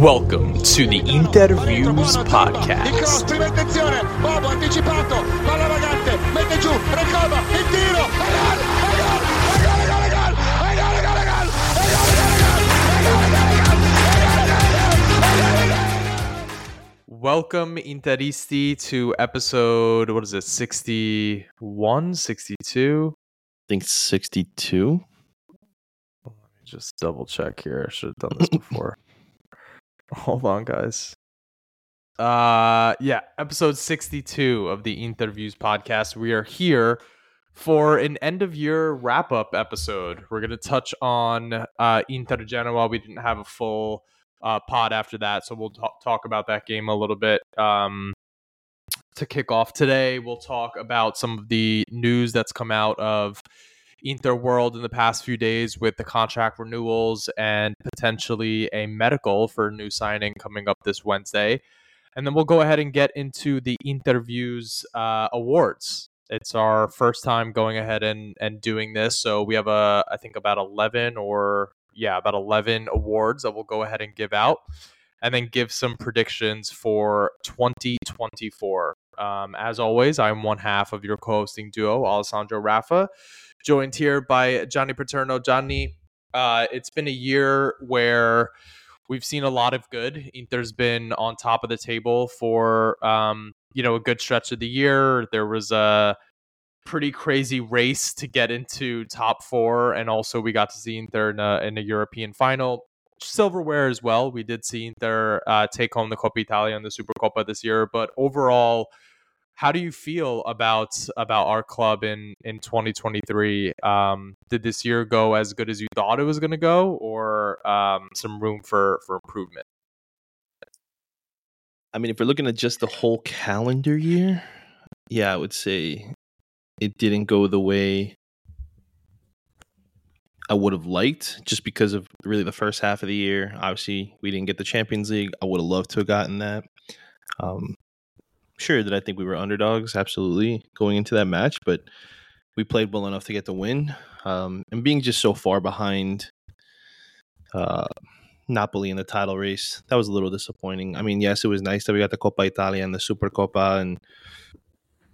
Welcome to the Interviews Podcast. Welcome, Interisti, to episode, what is it, 61, 62? I think 62. Let me just double check here. I should have done this before. Hold on, guys. Uh yeah, episode 62 of the Interviews podcast. We are here for an end of year wrap up episode. We're going to touch on uh Inter Genoa. We didn't have a full uh pod after that, so we'll t- talk about that game a little bit. Um to kick off today, we'll talk about some of the news that's come out of Inter World in the past few days with the contract renewals and potentially a medical for new signing coming up this Wednesday. And then we'll go ahead and get into the interviews uh, awards. It's our first time going ahead and, and doing this. So we have a, I think about 11 or yeah, about 11 awards that we'll go ahead and give out and then give some predictions for 2024. Um, as always, I'm one half of your co-hosting duo, Alessandro Rafa, joined here by Johnny Paterno. Johnny, uh, it's been a year where we've seen a lot of good. Inter's been on top of the table for um, you know a good stretch of the year. There was a pretty crazy race to get into top four, and also we got to see Inter in a, in a European final silverware as well. We did see Inter uh, take home the Coppa Italia and the Supercoppa this year, but overall, how do you feel about about our club in in 2023? Um, did this year go as good as you thought it was going to go, or um, some room for for improvement? I mean, if we're looking at just the whole calendar year, yeah, I would say it didn't go the way I would have liked just because of really the first half of the year. Obviously, we didn't get the Champions League. I would have loved to have gotten that. Um, sure, that I think we were underdogs, absolutely, going into that match, but we played well enough to get the win. Um, and being just so far behind uh, Napoli in the title race, that was a little disappointing. I mean, yes, it was nice that we got the Coppa Italia and the Supercoppa and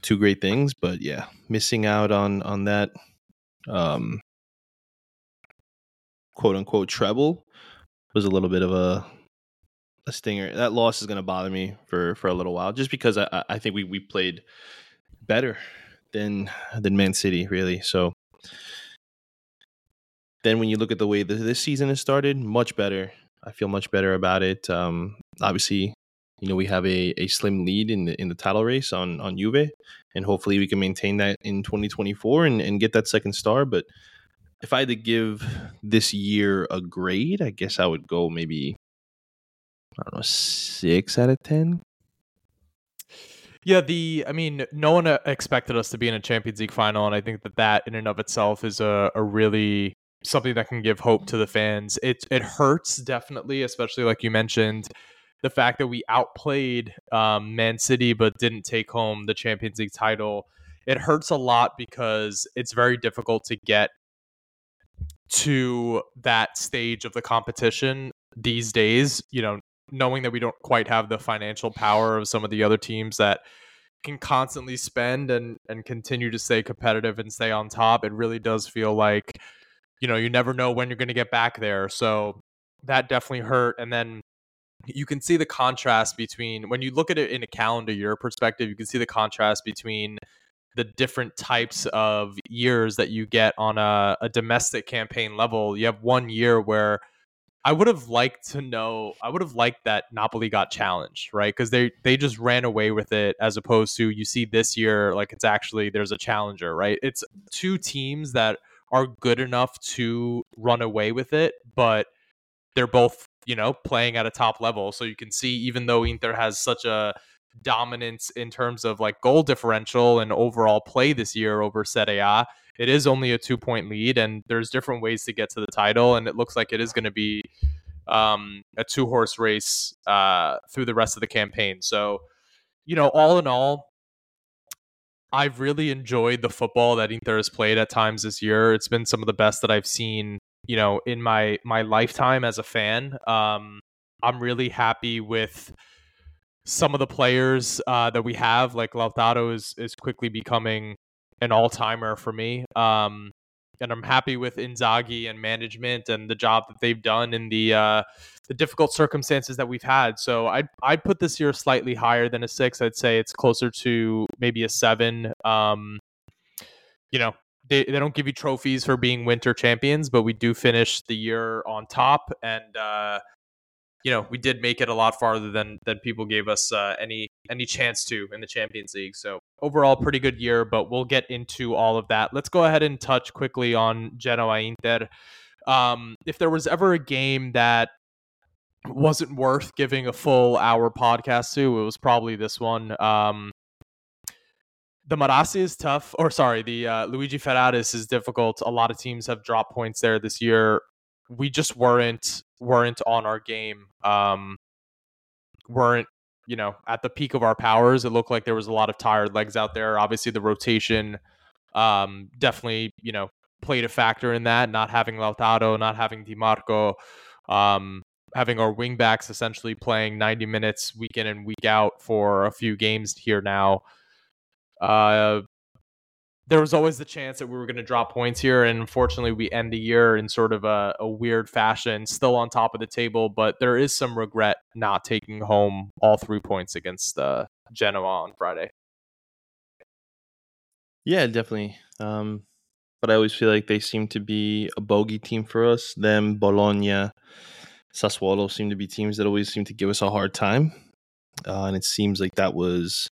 two great things, but yeah, missing out on on that um, quote unquote treble was a little bit of a a stinger. That loss is going to bother me for for a little while, just because I I think we we played better than than Man City really. So then when you look at the way this, this season has started, much better. I feel much better about it. Um, obviously, you know we have a, a slim lead in the in the title race on on Juve, and hopefully we can maintain that in 2024 and, and get that second star. But if I had to give this year a grade, I guess I would go maybe I don't know six out of ten. Yeah, the I mean, no one uh, expected us to be in a Champions League final, and I think that that in and of itself is a, a really something that can give hope to the fans. It it hurts definitely, especially like you mentioned, the fact that we outplayed um, Man City but didn't take home the Champions League title. It hurts a lot because it's very difficult to get to that stage of the competition these days. You know, knowing that we don't quite have the financial power of some of the other teams that can constantly spend and and continue to stay competitive and stay on top it really does feel like you know you never know when you're going to get back there. So that definitely hurt. And then you can see the contrast between when you look at it in a calendar year perspective you can see the contrast between the different types of years that you get on a, a domestic campaign level. You have one year where I would have liked to know. I would have liked that Napoli got challenged, right? Because they they just ran away with it, as opposed to you see this year, like it's actually there's a challenger, right? It's two teams that are good enough to run away with it, but they're both you know playing at a top level. So you can see, even though Inter has such a dominance in terms of like goal differential and overall play this year over Serie A, it is only a two point lead, and there's different ways to get to the title, and it looks like it is going to be um, a two horse race uh, through the rest of the campaign. So, you know, all in all, I've really enjoyed the football that Inter has played at times this year. It's been some of the best that I've seen, you know, in my my lifetime as a fan. Um, I'm really happy with some of the players uh, that we have. Like Lautaro is is quickly becoming an all timer for me. Um, and I'm happy with Inzaghi and management and the job that they've done in the uh, the difficult circumstances that we've had. So I'd I'd put this year slightly higher than a six. I'd say it's closer to maybe a seven. Um, you know, they, they don't give you trophies for being winter champions, but we do finish the year on top, and uh, you know we did make it a lot farther than than people gave us uh, any any chance to in the Champions League. So overall, pretty good year, but we'll get into all of that. Let's go ahead and touch quickly on Genoa Inter. Um, if there was ever a game that wasn't worth giving a full hour podcast to, it was probably this one. Um, the Marassi is tough, or sorry, the uh, Luigi Ferraris is difficult. A lot of teams have dropped points there this year. We just weren't weren't on our game. Um, weren't you know at the peak of our powers. It looked like there was a lot of tired legs out there. Obviously, the rotation um, definitely you know played a factor in that. Not having Lautaro, not having Dimarco, um, having our wingbacks essentially playing 90 minutes week in and week out for a few games here now. Uh, there was always the chance that we were going to drop points here, and unfortunately, we end the year in sort of a, a, weird fashion, still on top of the table. But there is some regret not taking home all three points against uh, Genoa on Friday. Yeah, definitely. Um, but I always feel like they seem to be a bogey team for us. Them, Bologna, Sassuolo seem to be teams that always seem to give us a hard time, uh, and it seems like that was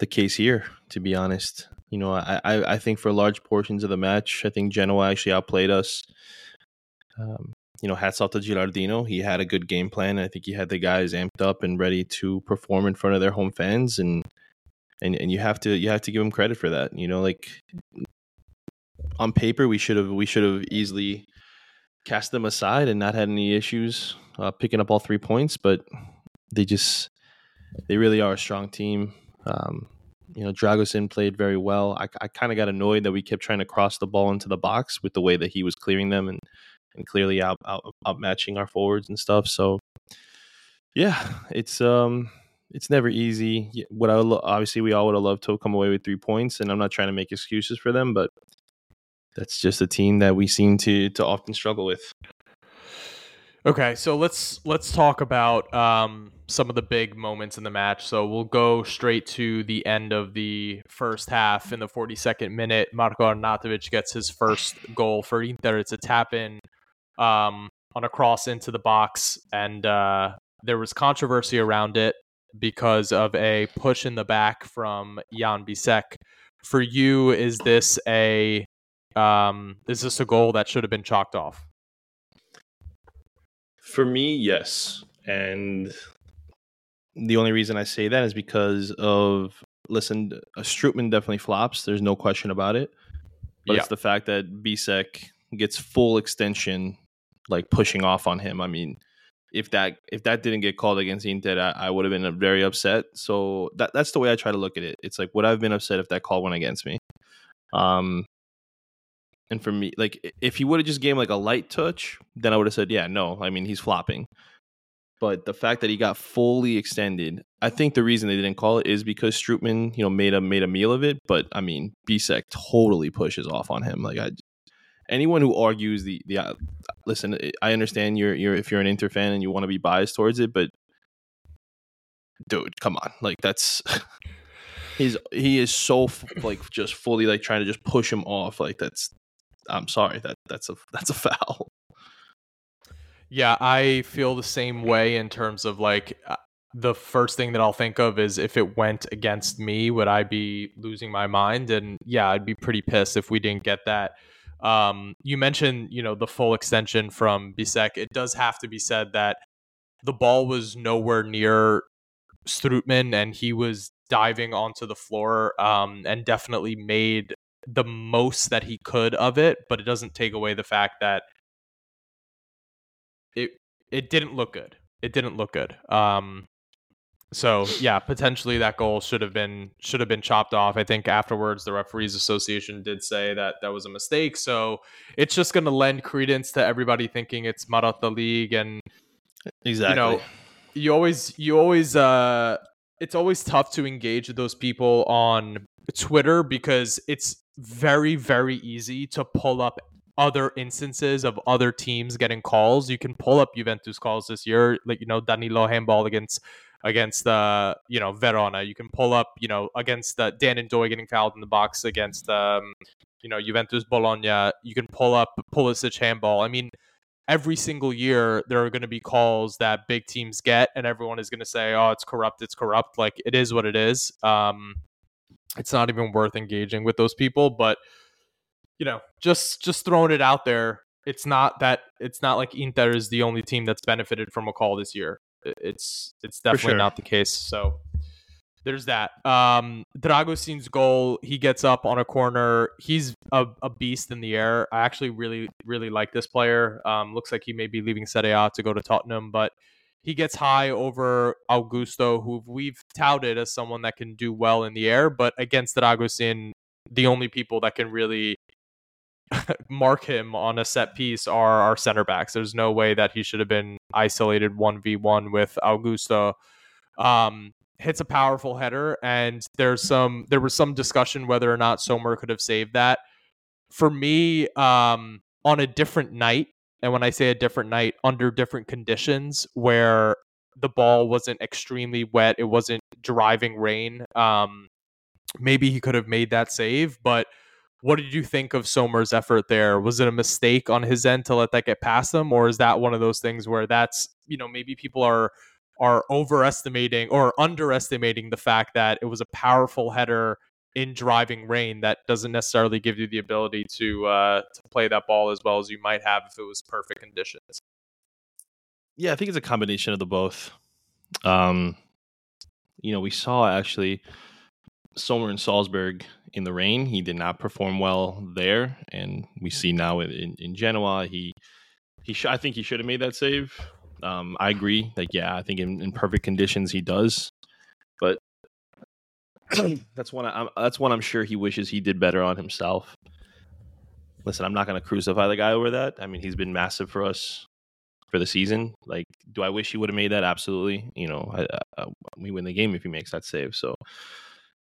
the case here, to be honest. You know, I, I, I think for large portions of the match, I think Genoa actually outplayed us. Um, you know, hats off to Gilardino. He had a good game plan. I think he had the guys amped up and ready to perform in front of their home fans, and and and you have to you have to give him credit for that. You know, like on paper, we should have we should have easily cast them aside and not had any issues uh, picking up all three points, but they just they really are a strong team. Um, you know, Dragusin played very well. I, I kind of got annoyed that we kept trying to cross the ball into the box with the way that he was clearing them and, and clearly out, out outmatching our forwards and stuff. So, yeah, it's um, it's never easy. What I lo- obviously we all would have loved to come away with three points, and I'm not trying to make excuses for them, but that's just a team that we seem to to often struggle with. Okay, so let's let's talk about um, some of the big moments in the match. So we'll go straight to the end of the first half in the 42nd minute. Marko Arnautovic gets his first goal for Inter. It's a tap in um, on a cross into the box, and uh, there was controversy around it because of a push in the back from Yann Bisseck. For you, is this a um, is this a goal that should have been chalked off? For me, yes. And the only reason I say that is because of listen, uh, Strootman definitely flops. There's no question about it. But yeah. it's the fact that Bisseck gets full extension, like pushing off on him. I mean, if that if that didn't get called against Inter, I, I would have been very upset. So that that's the way I try to look at it. It's like would I have been upset if that call went against me? Um, and for me, like if he would have just him like a light touch, then I would have said, yeah, no. I mean, he's flopping. But the fact that he got fully extended, I think the reason they didn't call it is because Strootman, you know, made a made a meal of it. But I mean, Bisseck totally pushes off on him. Like I, anyone who argues the the uh, listen, I understand you're you're if you're an Inter fan and you want to be biased towards it, but dude, come on, like that's. He's he is so like just fully like trying to just push him off like that's I'm sorry that that's a that's a foul. Yeah, I feel the same way in terms of like uh, the first thing that I'll think of is if it went against me, would I be losing my mind? And yeah, I'd be pretty pissed if we didn't get that. Um, you mentioned, you know, the full extension from Bisseck. It does have to be said that the ball was nowhere near Strootman and he was diving onto the floor um, and definitely made the most that he could of it, but it doesn't take away the fact that it it didn't look good. It didn't look good. Um so yeah, potentially that goal should have been should have been chopped off. I think afterwards the referees association did say that that was a mistake. So it's just going to lend credence to everybody thinking it's Marotta League and Exactly. you know you always you always uh it's always tough to engage with those people on twitter because it's very very easy to pull up other instances of other teams getting calls. You can pull up juventus calls this year like you know danilo handball against against uh you know verona. You can pull up you know against uh, Dan Ndoye getting fouled in the box against um you know juventus bologna. You can pull up pulisic handball. I mean every single year there are going to be calls that big teams get and everyone is going to say oh it's corrupt it's corrupt. Like it is what it is. Um it's not even worth engaging with those people but you know just just throwing it out there it's not that it's not like Inter is the only team that's benefited from a call this year it's it's definitely sure. not the case so there's that. Um, Dragusin's goal, he gets up on a corner. He's a, a beast in the air. I actually really, really like this player. Um, looks like he may be leaving Serie A to go to Tottenham, but he gets high over Augusto, who we've touted as someone that can do well in the air. But against Dragusin, the only people that can really mark him on a set piece are our center backs. There's no way that he should have been isolated 1v1 with Augusto. Um, hits a powerful header and there's some there was some discussion whether or not Sommer could have saved that. For me, um, on a different night, and when I say a different night, under different conditions where the ball wasn't extremely wet, it wasn't driving rain, um, maybe he could have made that save, but what did you think of Sommer's effort there? Was it a mistake on his end to let that get past him, or is that one of those things where that's you know maybe people are are overestimating or underestimating the fact that it was a powerful header in driving rain that doesn't necessarily give you the ability to uh, to play that ball as well as you might have if it was perfect conditions. Yeah, I think it's a combination of the both. Um, you know, we saw actually Sommer in Salzburg in the rain. He did not perform well there, and we see now in, in Genoa he he sh- I think he should have made that save. Um, I agree. Like, yeah, I think in, in perfect conditions he does, that's one. I, that's one I'm sure he wishes he did better on himself. Listen, I'm not going to crucify the guy over that. I mean, he's been massive for us for the season. Like, do I wish he would have made that? Absolutely. You know, I, I, we win the game if he makes that save. So,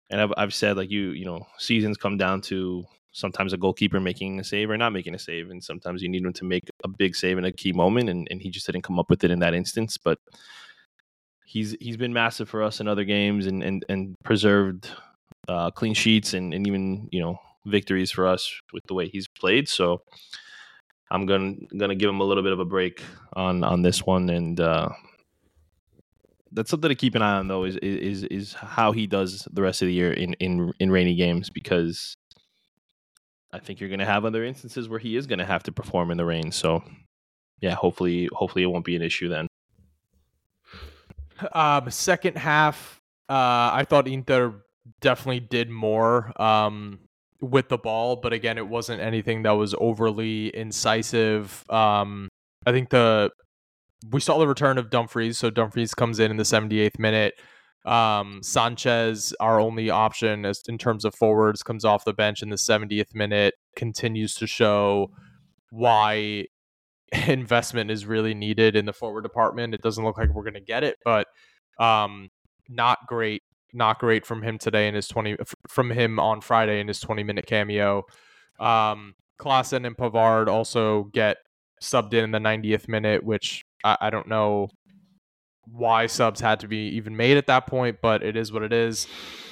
and I've I've said like you, you know, seasons come down to sometimes a goalkeeper making a save or not making a save, and sometimes you need him to make a big save in a key moment, and, and he just didn't come up with it in that instance. But he's he's been massive for us in other games and and, and preserved uh, clean sheets and, and even you know victories for us with the way he's played. So I'm gonna gonna give him a little bit of a break on on this one, and uh, that's something to keep an eye on though is is is how he does the rest of the year in in in rainy games because I think you're going to have other instances where he is going to have to perform in the rain. So, yeah, hopefully, hopefully it won't be an issue then. Um, second half, uh, I thought Inter definitely did more um, with the ball, but again, it wasn't anything that was overly incisive. Um, I think the we saw the return of Dumfries, so Dumfries comes in in the 78th minute. Um, Sanchez, our only option as in terms of forwards, comes off the bench in the 70th minute, continues to show why investment is really needed in the forward department. It doesn't look like we're going to get it, but um, not great, not great from him today in his 20 from him on Friday in his 20 minute cameo. Um, Klaassen and Pavard also get subbed in in the 90th minute, which I, I don't know why subs had to be even made at that point, but it is what it is.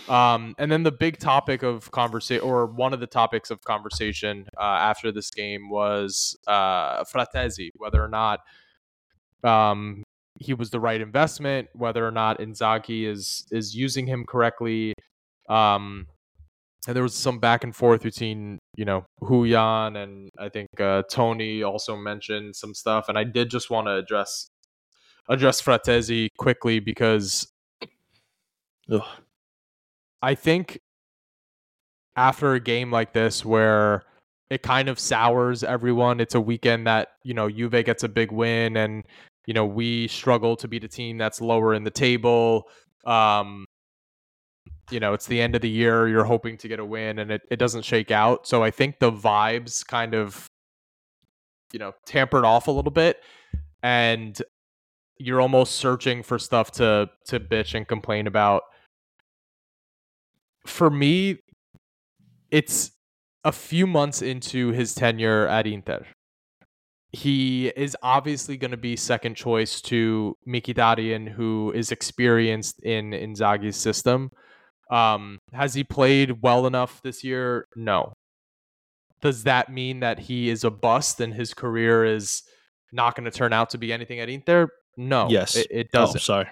Um, and then the big topic of conversation, or one of the topics of conversation uh, after this game was uh, Frattesi, whether or not um, he was the right investment, whether or not Inzaghi is is using him correctly. Um, and there was some back and forth between you know Huyan and I think uh, Tony also mentioned some stuff, and I did just want to address address Frattesi quickly because Ugh. I think after a game like this where it kind of sours everyone, it's a weekend that, you know, Juve gets a big win and, you know, we struggle to beat a team that's lower in the table. Um, you know, it's the end of the year, you're hoping to get a win and it, it doesn't shake out. So I think the vibes kind of, you know, tampered off a little bit. And you're almost searching for stuff to to bitch and complain about. For me, it's a few months into his tenure at Inter. He is obviously going to be second choice to Mkhitaryan, who is experienced in Inzaghi's system. Um, has he played well enough this year? No. Does that mean that he is a bust and his career is not going to turn out to be anything at Inter? No. Yes. it, it Oh, doesn't. sorry.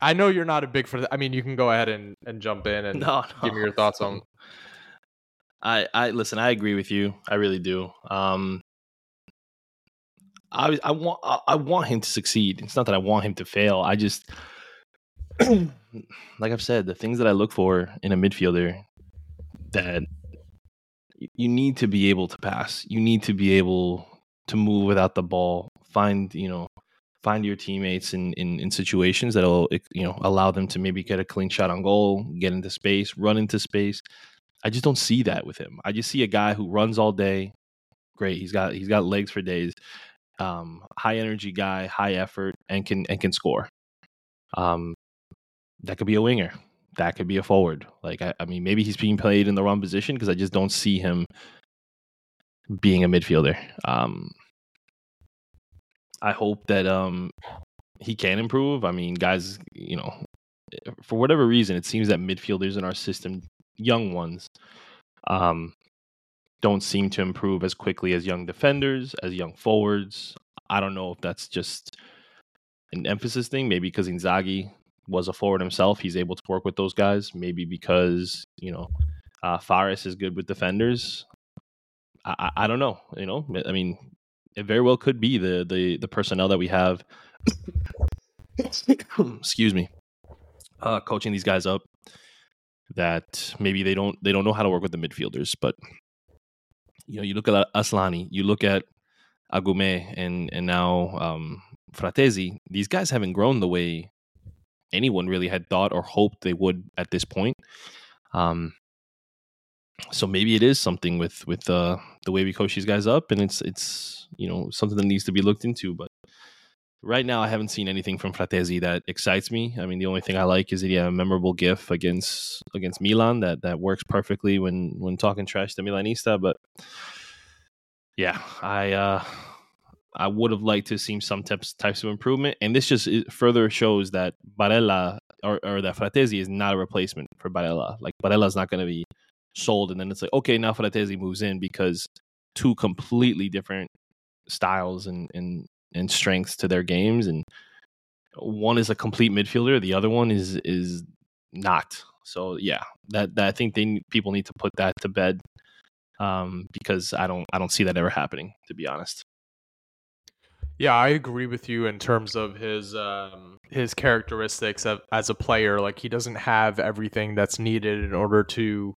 I know you're not a big for. I mean, you can go ahead and, and jump in and No, give me your thoughts on. I, I listen. I agree with you. I really do. Um, I, I want, I, I want him to succeed. It's not that I want him to fail. I just, like I've said, the things that I look for in a midfielder that you need to be able to pass. You need to be able to move without the ball. Find, you know, find your teammates in, in, in situations that'll, you know, allow them to maybe get a clean shot on goal, get into space, run into space. I just don't see that with him. I just see a guy who runs all day. Great, he's got he's got legs for days. Um, high energy guy, high effort, and can and can score. Um, that could be a winger. That could be a forward. Like I, I mean, maybe he's being played in the wrong position because I just don't see him being a midfielder. Um, I hope that um he can improve. I mean, guys, you know, for whatever reason, it seems that midfielders in our system, young ones, um, don't seem to improve as quickly as young defenders, as young forwards. I don't know if that's just an emphasis thing. Maybe because Inzaghi was a forward himself, he's able to work with those guys. Maybe because you know uh, Farris is good with defenders. I, I, don't know. You know, I mean, it very well could be the the the personnel that we have. excuse me, uh, coaching these guys up. That maybe they don't they don't know how to work with the midfielders, but you know, you look at Aslani, you look at Agoumé, and and now um, Frattesi. These guys haven't grown the way anyone really had thought or hoped they would at this point. Um, so maybe it is something with with uh, the way we coach these guys up, and it's it's you know something that needs to be looked into. But right now, I haven't seen anything from Frattesi that excites me. I mean, the only thing I like is that he had a memorable GIF against against Milan that that works perfectly when when talking trash to Milanista. But yeah, I uh, I would have liked to have seen some types types of improvement, and this just further shows that Barella or, or that Frattesi is not a replacement for Barella. Like Barella's not going to be sold, and then it's like okay, now Frattesi moves in because two completely different styles and and and strengths to their games, and one is a complete midfielder, the other one is is not. So yeah, that, that I think they people need to put that to bed um, because I don't I don't see that ever happening to be honest. Yeah, I agree with you in terms of his um, his characteristics of, as a player. Like he doesn't have everything that's needed in order to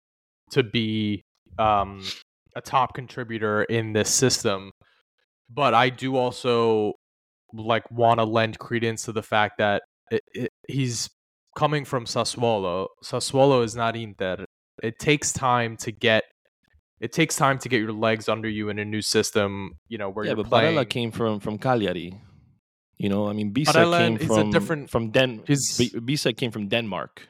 to be um, a top contributor in this system. But I do also like want to lend credence to the fact that it, it, he's coming from Sassuolo. Sassuolo is not Inter. It takes time to get it takes time to get your legs under you in a new system. You know where yeah, you're but playing. Barella came from from Cagliari. You know, I mean, Bisa Barella came from different- from Den. Bisa came from Denmark.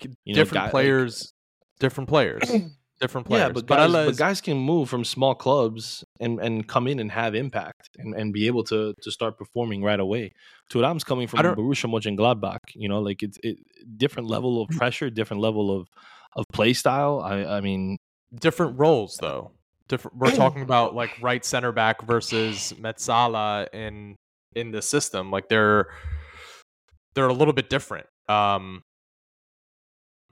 you know, different guy- players, different players, different players. Yeah, but guys, but guys can move from small clubs and, and come in and have impact and, and be able to to start performing right away. Thuram's coming from Borussia Mönchengladbach. You know, like it's it, different level of pressure, different level of of play style. I I mean, different roles though. Different. We're talking about like right center back versus mezzala in in the system. Like they're they're a little bit different. Um,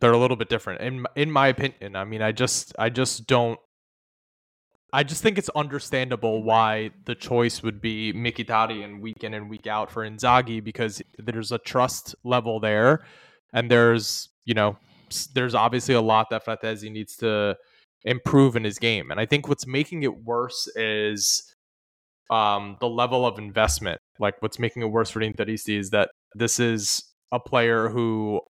they're a little bit different in in my opinion. I mean, I just I just don't. I just think it's understandable why the choice would be Mkhitaryan week in and week out for Inzaghi because there's a trust level there, and there's you know there's obviously a lot that Frattesi needs to improve in his game. And I think what's making it worse is um, the level of investment. Like what's making it worse for Interisti is that this is a player who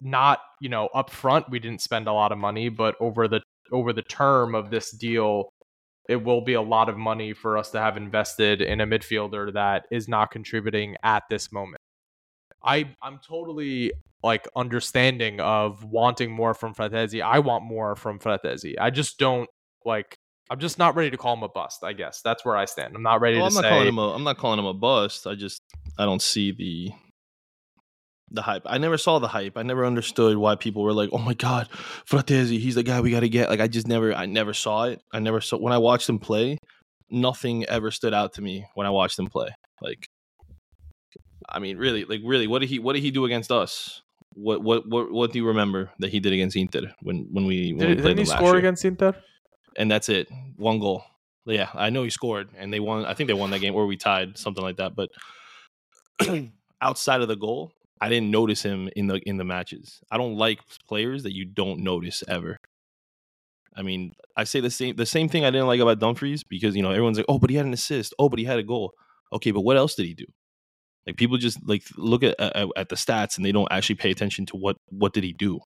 not, you know, up front we didn't spend a lot of money, but over the over the term of this deal, it will be a lot of money for us to have invested in a midfielder that is not contributing at this moment. I I'm totally like understanding of wanting more from Frattesi. I want more from Frattesi. I just don't like I'm just not ready to call him a bust. I guess that's where I stand. I'm not ready Well, to I'm not say. calling him a I'm not calling him a bust. I just I don't see the the hype. I never saw the hype. I never understood why people were like, "Oh my god, Frattesi, he's the guy we got to get." Like I just never I never saw it. I never saw when I watched him play, nothing ever stood out to me when I watched him play. Like I mean, really, like really, what did he what did he do against us? What what what what do you remember that he did against Inter when when we when Did, we didn't played he last score year? against Inter? and that's it. One goal. Yeah, I know he scored, and they won. I think they won that game, or we tied, something like that. But outside of the goal, I didn't notice him in the in the matches. I don't like players that you don't notice ever. I mean, I say the same the same thing I didn't like about Dumfries because you know everyone's like, oh, but he had an assist. Oh, but he had a goal. Okay, but what else did he do? Like people just like look at at, at the stats and they don't actually pay attention to what what did he do.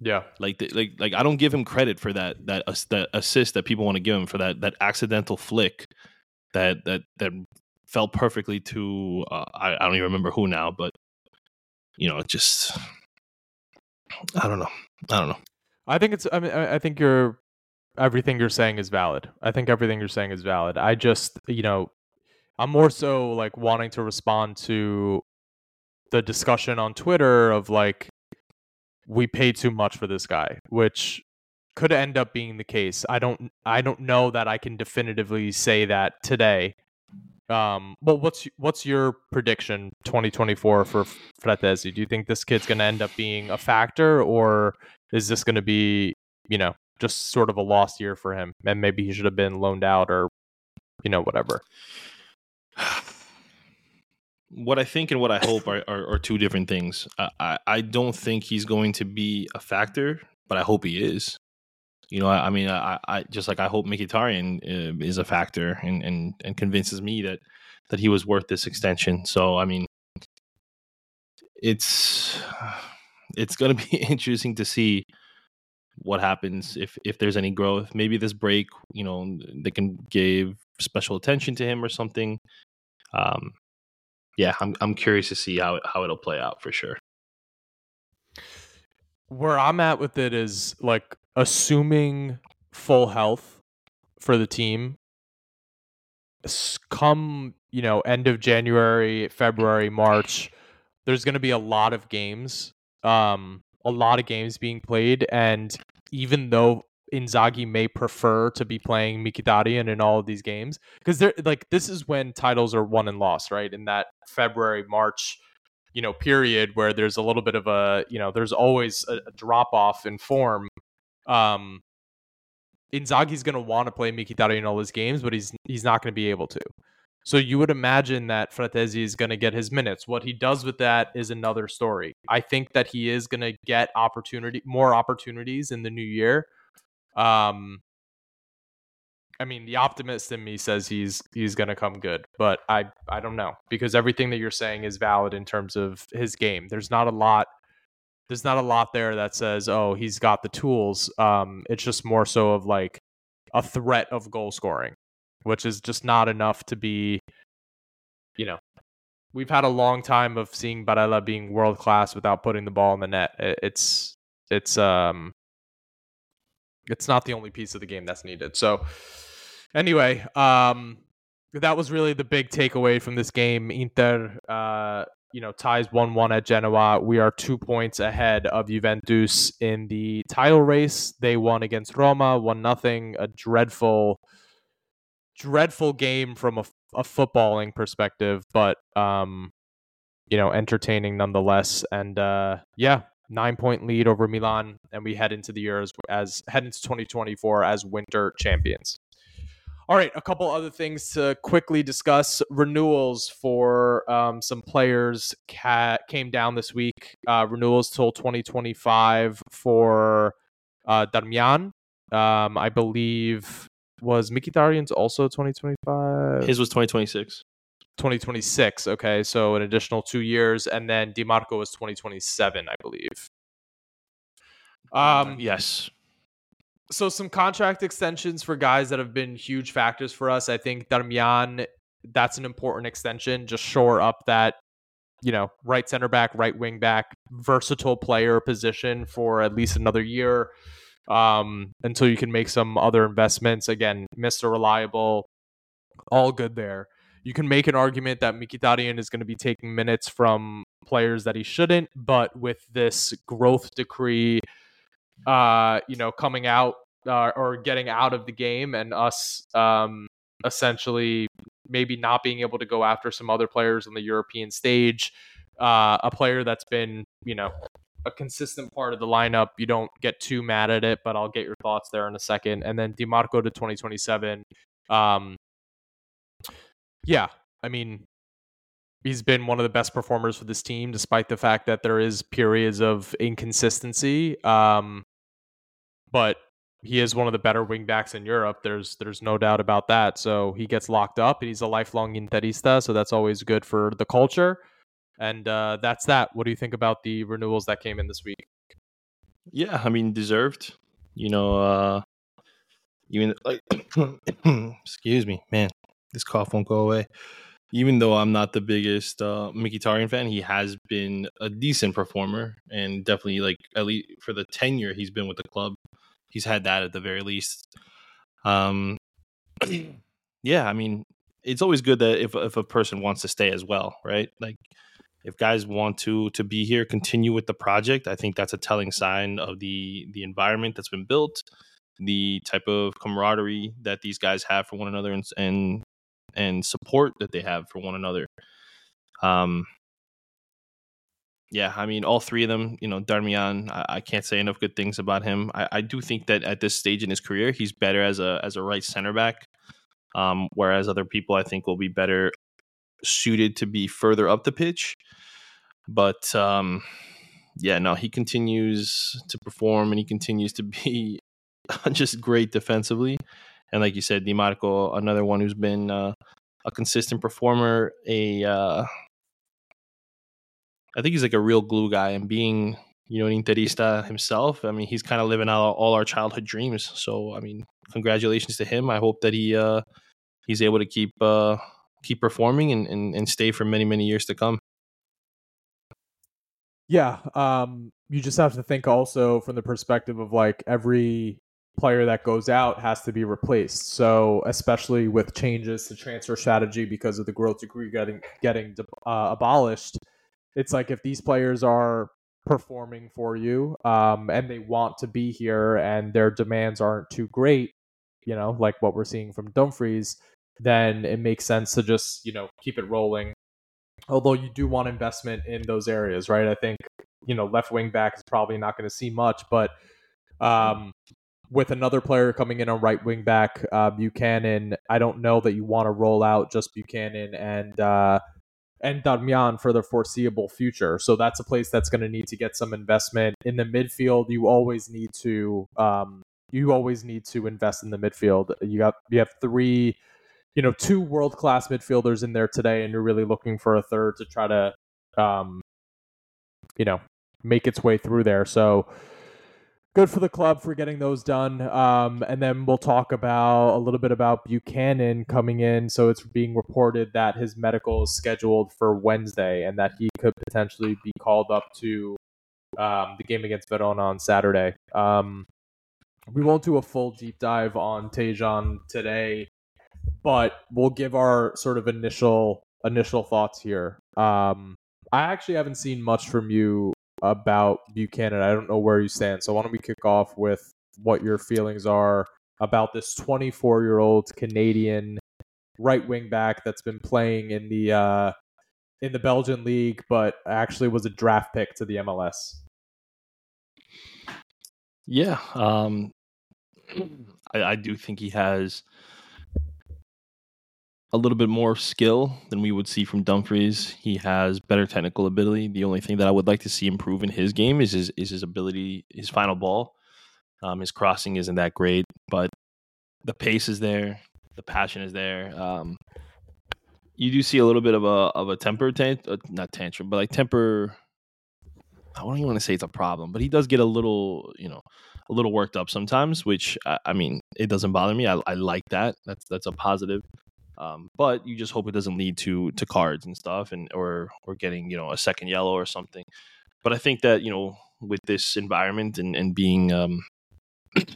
Yeah. Like, the, like, like I don't give him credit for that that that assist that people want to give him for that that accidental flick that that that fell perfectly to uh, I, I don't even remember who now, but you know, just I don't know, I don't know. I think it's. I mean, I I think you're. Everything you're saying is valid. I think everything you're saying is valid. I just, you know, I'm more so like wanting to respond to the discussion on Twitter of like we pay too much for this guy, which could end up being the case. I don't. I don't know that I can definitively say that today. Um, but what's what's your prediction 2024 for Frattesi? Do you think this kid's going to end up being a factor, or is this going to be, you know, just sort of a lost year for him, and maybe he should have been loaned out, or, you know, whatever? what I think and what I hope are, are, are two different things. I, I, I don't think he's going to be a factor, but I hope he is. You know, I, I mean, I, I just like I hope Mkhitaryan uh, is a factor and, and and convinces me that that he was worth this extension. So I mean, it's it's going to be interesting to see what happens if if there's any growth. Maybe this break, you know, they can give special attention to him or something. Um, yeah, I'm I'm curious to see how how it'll play out for sure. Where I'm at with it is like assuming full health for the team. Come, you know, end of January, February, March, there's going to be a lot of games, um, a lot of games being played, and even though Inzaghi may prefer to be playing Mkhitaryan in all of these games, because they're like this is when titles are won and lost, right? In that February, March, you know, period where there's a little bit of a, you know, there's always a, a drop off in form. Um, Inzaghi's going to want to play Mkhitaryan in all his games, but he's he's not going to be able to. So you would imagine that Frattesi is going to get his minutes. What he does with that is another story. I think that he is going to get opportunity, more opportunities in the new year. Um, I mean, the optimist in me says he's he's going to come good, but I I don't know because everything that you're saying is valid in terms of his game. There's not a lot there's not a lot there that says, "Oh, he's got the tools." Um, it's just more so of like a threat of goal scoring, which is just not enough to be, you know. We've had a long time of seeing Barella being world class without putting the ball in the net. It's it's um it's not the only piece of the game that's needed. So anyway, um that was really the big takeaway from this game. Inter uh you know ties 1-1 at Genoa. We are 2 points ahead of Juventus in the title race. They won against Roma, 1 nothing. A dreadful dreadful game from a, a footballing perspective, but um you know, entertaining nonetheless and uh yeah, nine point lead over Milan, and we head into the year as, as head into 2024 as winter champions. All right, a couple other things to quickly discuss. Renewals for um, some players ca- came down this week. Uh, renewals till 2025 for uh, Darmian. Um, I believe was Mkhitaryan's also 2025. His was 2026. 2026. Okay, so an additional two years, and then Dimarco was 2027, I believe. Um, yes. So some contract extensions for guys that have been huge factors for us. I think Darmian, that's an important extension. Just shore up that, you know, right center back, right wing back, versatile player position for at least another year um, until you can make some other investments. Again, Mr. Reliable, all good there. You can make an argument that Mkhitaryan is going to be taking minutes from players that he shouldn't, but with this growth decree, uh, you know, coming out uh, or getting out of the game and us um, essentially maybe not being able to go after some other players on the European stage. Uh, a player that's been, you know, a consistent part of the lineup. You don't get too mad at it, but I'll get your thoughts there in a second. And then Dimarco to 2027. Um, yeah, I mean, he's been one of the best performers for this team, despite the fact that there is periods of inconsistency. Um, but he is one of the better wingbacks in Europe. There's there's no doubt about that. So he gets locked up, and he's a lifelong Interista. So that's always good for the culture. And uh, that's that. What do you think about the renewals that came in this week? Yeah, I mean, deserved. You know, uh, even like, excuse me, man, this cough won't go away. Even though I'm not the biggest uh, Mkhitaryan fan, he has been a decent performer and definitely like at least for the tenure he's been with the club, he's had that at the very least. Um, yeah, I mean, it's always good that if if a person wants to stay as well, right? Like if guys want to to be here, continue with the project. I think that's a telling sign of the the environment that's been built, the type of camaraderie that these guys have for one another, and and, and support that they have for one another. Um, yeah, I mean, all three of them, you know, Darmian, I, I can't say enough good things about him. I, I, do think that at this stage in his career, he's better as a as a right center back, um, whereas other people I think will be better suited to be further up the pitch. But um, yeah, no, he continues to perform and he continues to be just great defensively. And like you said, Dimarco, another one who's been uh, a consistent performer. A, uh, I think he's like a real glue guy, and being you know an Interista himself, I mean, he's kind of living out all our childhood dreams. So, I mean, congratulations to him. I hope that he uh, he's able to keep uh, keep performing and, and, and stay for many many years to come. Yeah, um, you just have to think also from the perspective of like every player that goes out has to be replaced. So especially with changes to transfer strategy because of the growth decree getting getting uh, abolished, it's like if these players are performing for you um, and they want to be here and their demands aren't too great, you know, like what we're seeing from Dumfries, then it makes sense to just you know keep it rolling. Although you do want investment in those areas, right? I think you know left wing back is probably not going to see much, but um, with another player coming in on right wing back, uh, Buchanan, I don't know that you want to roll out just Buchanan and uh, and Darmian for the foreseeable future. So that's a place that's going to need to get some investment in the midfield. You always need to um, you always need to invest in the midfield. You got you have three you know, two world class midfielders in there today, and you're really looking for a third to try to, um, you know, make its way through there. So good for the club for getting those done. Um, and then we'll talk about a little bit about Buchanan coming in. So it's being reported that his medical is scheduled for Wednesday and that he could potentially be called up to um, the game against Verona on Saturday. Um, we won't do a full deep dive on Tajon today but we'll give our sort of initial initial thoughts here. Um, I actually haven't seen much from you about Buchanan. I don't know where you stand. So why don't we kick off with what your feelings are about this 24 year old Canadian right wing back that's been playing in the uh, in the Belgian league, but actually was a draft pick to the MLS. Yeah, um, I, I do think he has a little bit more skill than we would see from Dumfries. He has better technical ability. The only thing that I would like to see improve in his game is his is his ability, his final ball. Um, his crossing isn't that great, but the pace is there, the passion is there. Um, you do see a little bit of a of a temper tant- uh, not tantrum, but like temper. I don't even want to say it's a problem, but he does get a little, you know, a little worked up sometimes, which I, I mean, it doesn't bother me. I, I like that. That's that's a positive. Um, but you just hope it doesn't lead to to cards and stuff, and or or getting you know a second yellow or something. But I think that you know with this environment and and being um,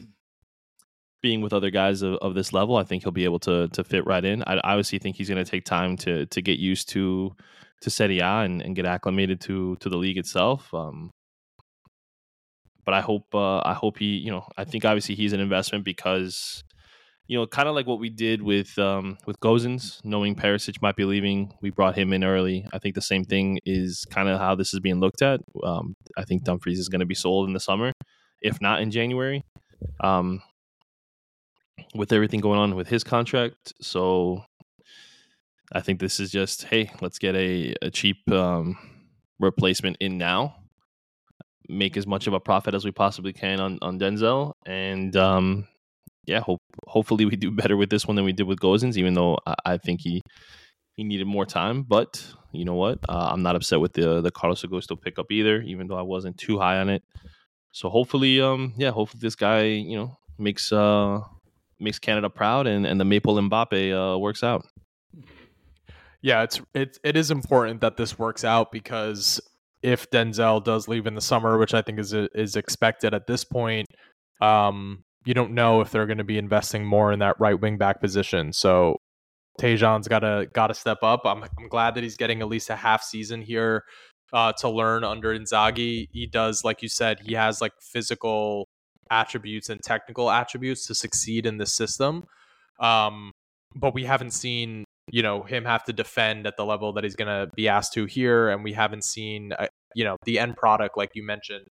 being with other guys of, of this level, I think he'll be able to to fit right in. I obviously think he's going to take time to to get used to to Serie A and, and get acclimated to to the league itself. Um, but I hope uh, I hope he you know I think obviously he's an investment because you know kind of like what we did with um, with Gosens, knowing Perisic might be leaving, we brought him in early. I think the same thing is kind of how this is being looked at. Um, I think Dumfries is going to be sold in the summer, if not in January. Um, with everything going on with his contract, so I think this is just hey, let's get a, a cheap um, replacement in now make as much of a profit as we possibly can on, on Denzel. And um, yeah, hope hopefully we do better with this one than we did with Gosens, even though I, I think he he needed more time. But you know what? Uh, I'm not upset with the the Carlos Augusto pickup either, even though I wasn't too high on it. So hopefully, um, yeah, hopefully this guy, you know, makes uh makes Canada proud and and the Maple Mbappe uh, works out. Yeah, it's it it is important that this works out because if Denzel does leave in the summer, which I think is is expected at this point, um, you don't know if they're going to be investing more in that right wing back position. So Tajon's got to got to step up. I'm I'm glad that he's getting at least a half season here uh, to learn under Inzaghi. He does, like you said, he has like physical attributes and technical attributes to succeed in this system. Um, but we haven't seen you know him have to defend at the level that he's going to be asked to here and we haven't seen uh, you know the end product like you mentioned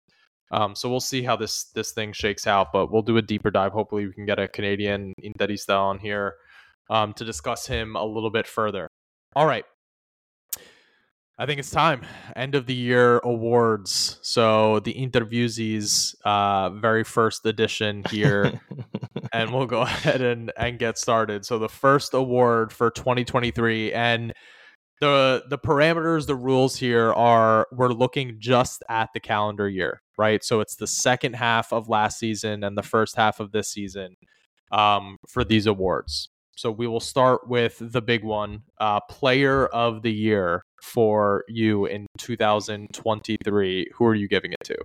um, so we'll see how this this thing shakes out but we'll do a deeper dive hopefully we can get a canadian interista on here um, to discuss him a little bit further all right I think it's time. End of the year awards. So the InterViewees, uh, very first edition here, and we'll go ahead and and get started. So the first award for 2023, and the the parameters, the rules here are we're looking just at the calendar year, right? So it's the second half of last season and the first half of this season um, for these awards. So we will start with the big one, uh, Player of the Year for you in 2023. Who are you giving it to?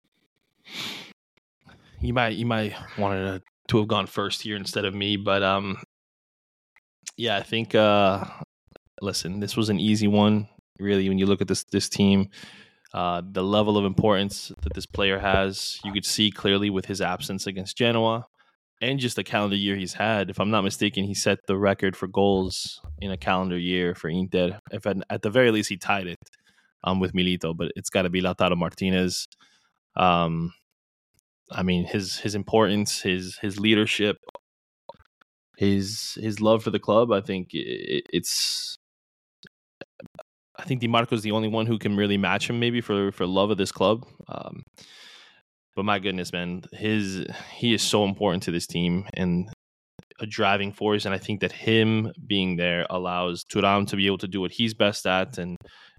You might you might want to have gone first here instead of me, but um, yeah, I think uh, listen, this was an easy one. Really, when you look at this this team, uh, the level of importance that this player has, you could see clearly with his absence against Genoa and just the calendar year he's had. If I'm not mistaken, he set the record for goals in a calendar year for Inter. If at, at the very least he tied it um, with Milito, but it's got to be Lautaro Martinez. Um, I mean his his importance, his his leadership, his his love for the club. I think it, it's. I think Di Marco is the only one who can really match him, maybe for for love of this club. Um, but my goodness, man, his he is so important to this team and a driving force. And I think that him being there allows Thuram to be able to do what he's best at and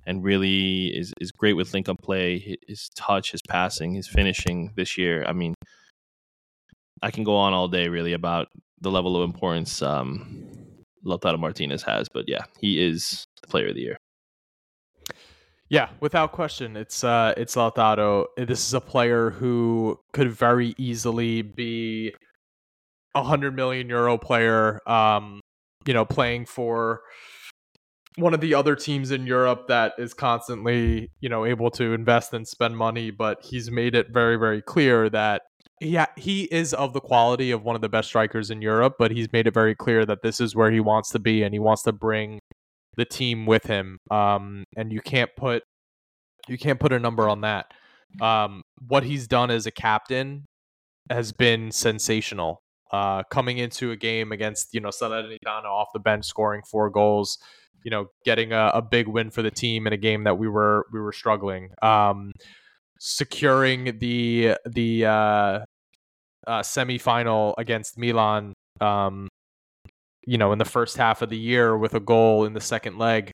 and really is, is great with link up play, his touch, his passing, his finishing this year. I mean, I can go on all day really about the level of importance um, Lautaro Martinez has, but yeah, he is the player of the year. Yeah, without question, it's uh, it's Lautaro. This is a player who could very easily be a hundred million euro player. Um, you know, playing for one of the other teams in Europe that is constantly, you know, able to invest and spend money. But he's made it very, very clear that yeah, he is of the quality of one of the best strikers in Europe. But he's made it very clear that this is where he wants to be, and he wants to bring the team with him. Um, and you can't put you can't put a number on that. Um, what he's done as a captain has been sensational. Uh, coming into a game against you know Salernitana off the bench, scoring four goals, you know, getting a, a, big win for the team in a game that we were we were struggling. Um, securing the the uh, uh, semifinal against Milan um, you know, in the first half of the year with a goal in the second leg,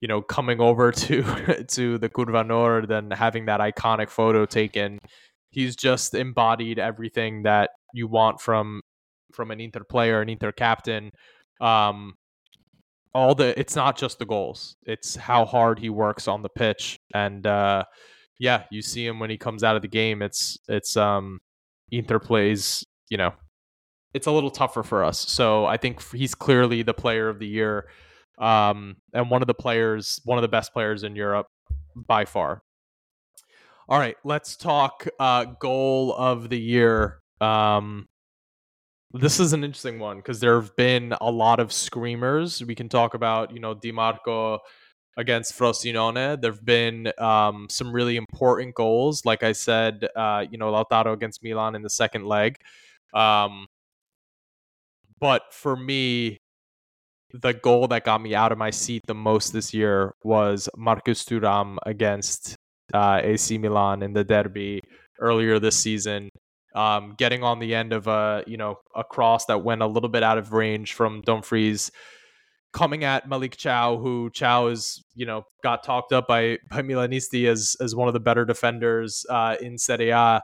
you know, coming over to to the Curva Nord and having that iconic photo taken. He's just embodied everything that you want from from an Inter player, an Inter captain. Um, all the it's not just the goals; it's how hard he works on the pitch, and uh, yeah, you see him when he comes out of the game. It's it's um, Inter plays, you know, it's a little tougher for us. So I think he's clearly the player of the year, um, and one of the players, one of the best players in Europe by far. All right, let's talk uh, goal of the year. Um, this is an interesting one because there have been a lot of screamers. We can talk about, you know, Dimarco against Frosinone. There have been um, some really important goals. Like I said, uh, you know, Lautaro against Milan in the second leg. Um, but for me, the goal that got me out of my seat the most this year was Marcus Thuram against uh, AC Milan in the derby earlier this season um, getting on the end of a you know a cross that went a little bit out of range from Dumfries, coming at Malik Thiaw, who Thiaw is you know got talked up by by Milanisti as as one of the better defenders uh, in Serie A.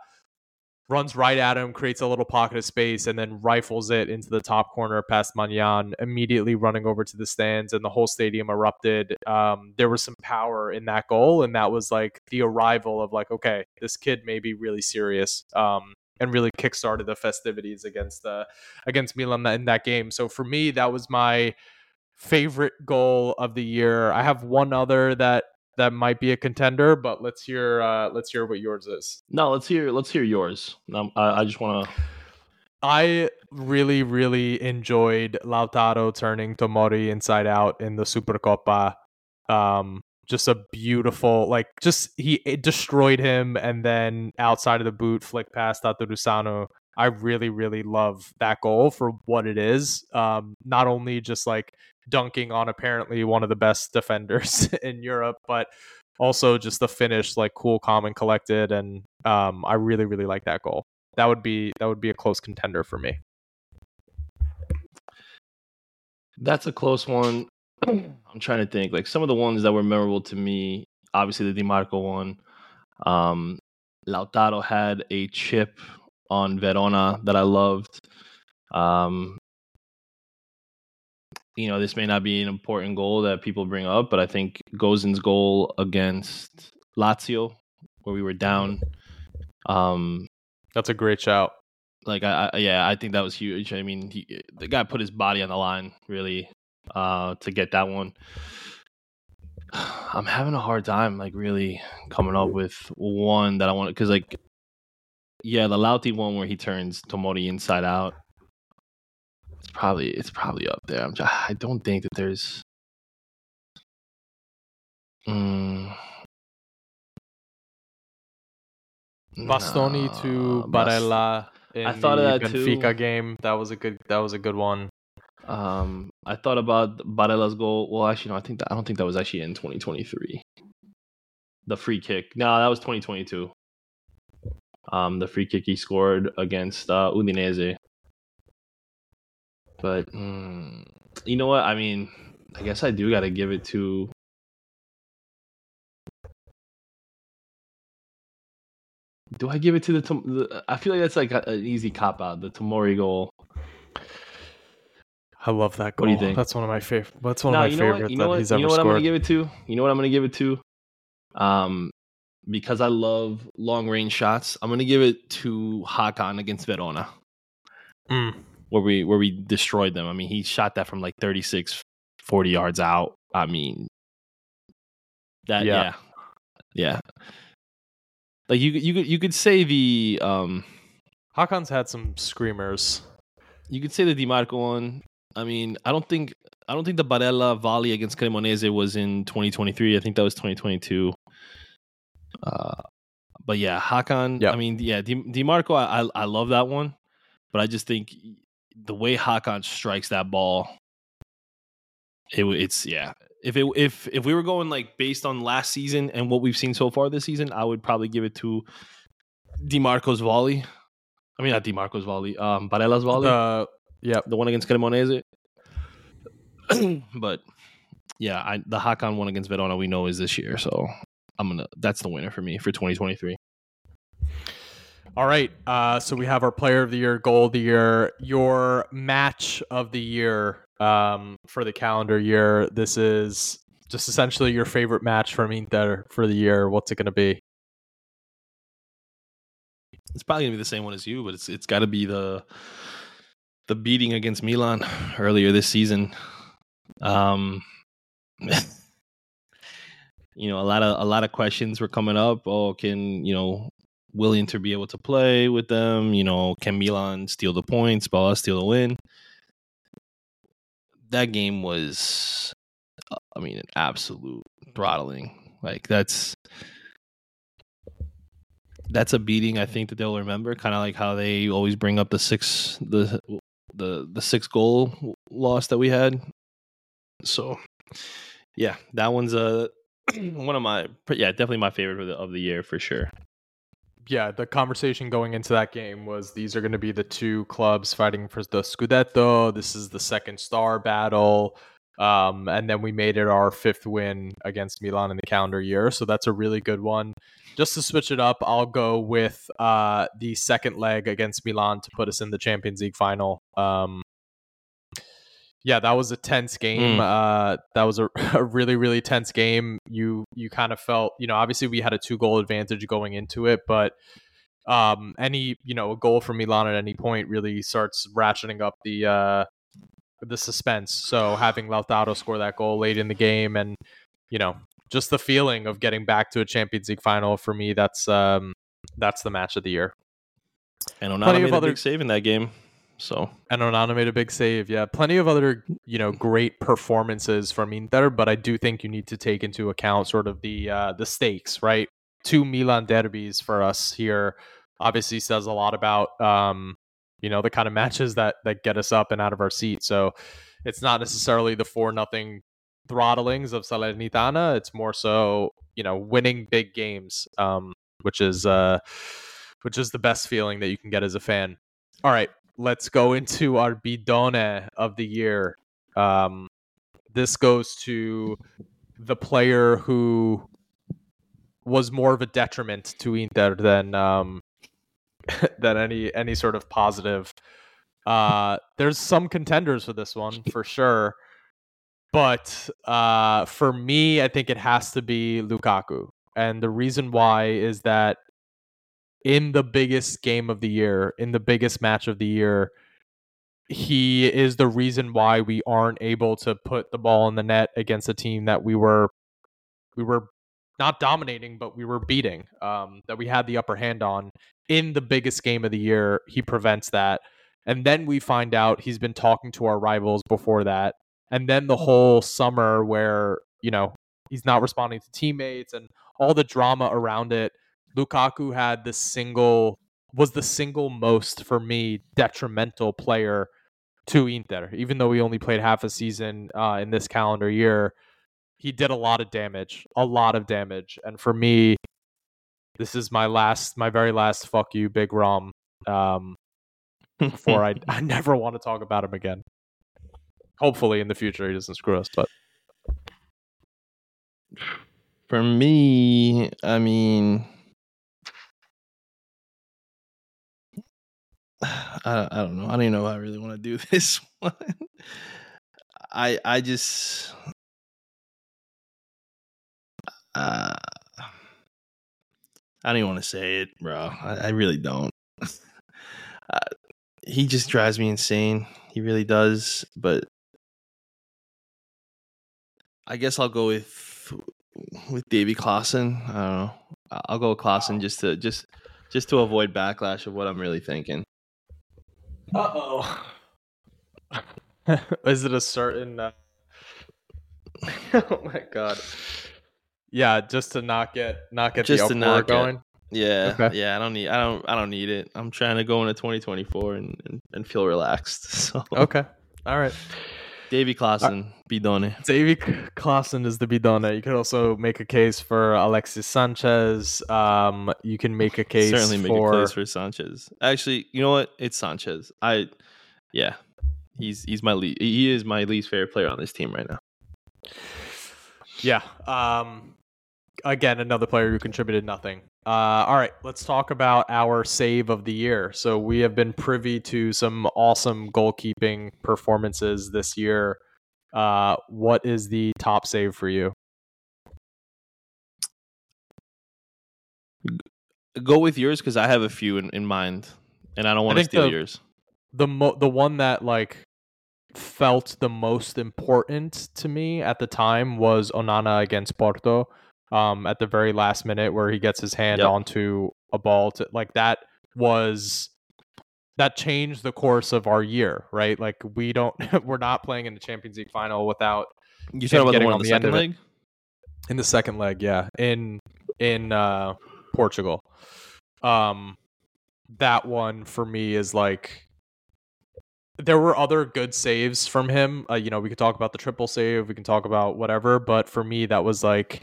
Runs right at him, creates a little pocket of space, and then rifles it into the top corner past Maignan, immediately running over to the stands, and the whole stadium erupted. Um, there was some power in that goal, and that was like the arrival of like, okay, this kid may be really serious. Um, and really kickstarted the festivities against uh, against Milan in that game. So for me, that was my favorite goal of the year. I have one other that that might be a contender, but let's hear uh, let's hear what yours is. No, let's hear let's hear yours. Um, I, I just want to. I really really enjoyed Lautaro turning Tomori inside out in the Supercoppa. Um, just a beautiful like just he destroyed him and then outside of the boot flick past Tatarusanu. I really really love that goal for what it is. Um, not only just like dunking on apparently one of the best defenders in Europe, but also just the finish like cool, calm, and collected. And um, I really really like that goal. That would be that would be a close contender for me. That's a close one. I'm trying to think. Like some of the ones that were memorable to me, obviously the Dimarco one. Um, Lautaro had a chip on Verona that I loved. Um, you know, this may not be an important goal that people bring up, but I think Gosens' goal against Lazio, where we were down. Um, That's a great shout. Like, I, I yeah, I think that was huge. I mean, he, the guy put his body on the line, really, uh, to get that one. I'm having a hard time, like really coming up with one that I want because, like, yeah, the Lauti one where he turns Tomori inside out. It's probably it's probably up there. I'm just, I don't think that there's. Mm, Bastoni to Barella in I thought the of that too. Benfica game. That was a good. That was a good one. Um, I thought about Barella's goal. Well, actually, no. I think that, I don't think that was actually in 2023. The free kick. No, that was 2022. Um, the free kick he scored against uh, Udinese. But mm, you know what? I mean, I guess I do got to give it to. Do I give it to the, the? I feel like that's like an easy cop out. The Tomori goal. I love that What goal. do you think? That's one of my favorite. That's one of my you know what? You know that what? he's You ever know what I'm gonna give it to? You know what I'm gonna give it to? Um, because I love long range shots, I'm gonna give it to Hakan against Verona, Mm. Where we where we destroyed them. I mean, he shot that from like 36, 40 yards out. I mean, that Yeah. yeah, yeah. Like you, could- you could you could say the um Hakan's had some screamers. you could say the Dimarco one. I mean, I don't think I don't think the Barella volley against Cremonese was in 2023. I think that was 2022. Uh, but yeah, Hakan. Yeah. I mean, yeah, Di, Dimarco. I, I I love that one, but I just think the way Hakan strikes that ball, it it's yeah. If it if if we were going like based on last season and what we've seen so far this season, I would probably give it to Dimarco's volley. I mean, not Dimarco's volley. Um, Barella's volley Uh, yeah, the one against Cremonese. but yeah, I, the Hakan one against Verona we know is this year, so I'm gonna that's the winner for me for 2023. All right. Uh, so we have our player of the year, goal of the year, your match of the year um, for the calendar year. This is just essentially your favorite match from Inter for the year. What's it going to be? It's probably gonna be the same one as you, but it's it's got to be the the beating against Milan earlier this season. Um, you know, a lot of a lot of questions were coming up. Oh, can you know will to be able to play with them? You know, can Milan steal the points? Ball steal the win? That game was, uh, I mean, an absolute throttling. Like that's that's a beating I think that they'll remember. Kind of like how they always bring up the six the the the six goal loss that we had. So yeah, that one's a one of my yeah definitely my favorite of the, of the year for sure. Yeah, the conversation going into that game was these are going to be the two clubs fighting for the Scudetto. This is the second star battle. Um, and then we made it our fifth win against Milan in the calendar year. So that's a really good one just to switch it up, I'll go with uh, the second leg against Milan to put us in the Champions League final. Um, yeah, that was a tense game. Mm. Uh, that was a, a, really, really tense game. You you kind of felt, you know, obviously we had a two goal advantage going into it, but um, any you know a goal from Milan at any point really starts ratcheting up the uh, the suspense. So having Lautaro score that goal late in the game and you know just the feeling of getting back to a Champions League final for me. That's um, that's the match of the year. And Onana made a other... big save in that game. So and Onana made a big save. Yeah, plenty of other you know great performances from Inter, but I do think you need to take into account sort of the uh, the stakes, right? Two Milan derbies for us here obviously says a lot about um, you know the kind of matches that that get us up and out of our seat. So it's not necessarily the four nothing throttlings of Salernitana. It's more so, you know, winning big games, um, which is uh, which is the best feeling that you can get as a fan. All right, let's go into our bidone of the year. Um, this goes to the player who was more of a detriment to Inter than um, than any any sort of positive. Uh, there's some contenders for this one for sure. But uh, for me, I think it has to be Lukaku. And the reason why is that in the biggest game of the year, in the biggest match of the year, he is the reason why we aren't able to put the ball in the net against a team that we were we were not dominating, but we were beating. Um, that we had the upper hand on in the biggest game of the year. He prevents that, and then we find out he's been talking to our rivals before that, and then the whole summer where you know he's not responding to teammates and all the drama around it. Lukaku had the single was the single most for me detrimental player to Inter. Even though he only played half a season uh, in this calendar year, he did a lot of damage, a lot of damage. And for me, this is my last, my very last fuck you, Big Rom. Um, before I, I never want to talk about him again hopefully in the future he doesn't screw us. But for me, I mean, I, I don't know. I don't even know I really want to do this one. I I just uh, I don't even want to say it, bro. I, I really don't. uh, he just drives me insane. He really does. But I guess I'll go with with Davy Klaassen. I don't know. I'll go with Klaassen just to just just to avoid backlash of what I'm really thinking. Uh oh. Is it a certain? Uh... oh my god. Yeah, just to not get not get just the uproar going. Get, yeah, okay. yeah. I don't need. I don't. I don't need it. I'm trying to go into 2024 and and, and feel relaxed. So okay, all right. Davy Klaassen, uh, Bidone. Davy Klaassen is the Bidone. You could also make a case for Alexis Sanchez. Um, you can make a case certainly make for... a case for Sanchez. Actually, you know what? It's Sanchez. I, yeah, he's he's my least. He is my least favorite player on this team right now. Yeah. Um, again, another player who contributed nothing. Uh, all right, let's talk about our save of the year. So we have been privy to some awesome goalkeeping performances this year. Uh, what is the top save for you? Go with yours because I have a few in, in mind, and I don't want to steal the- yours. The mo- the one that like felt the most important to me at the time was Onana against Porto. Um, at the very last minute where he gets his hand Yep. onto a ball to like that was that changed the course of our year, right? Like we don't we're not playing in the Champions League final without You talking about the getting one on the the end second leg? in the second leg, yeah, in in uh Portugal. Um that one for me is like there were other good saves from him. Uh, you know, we could talk about the triple save, we can talk about whatever, but for me that was like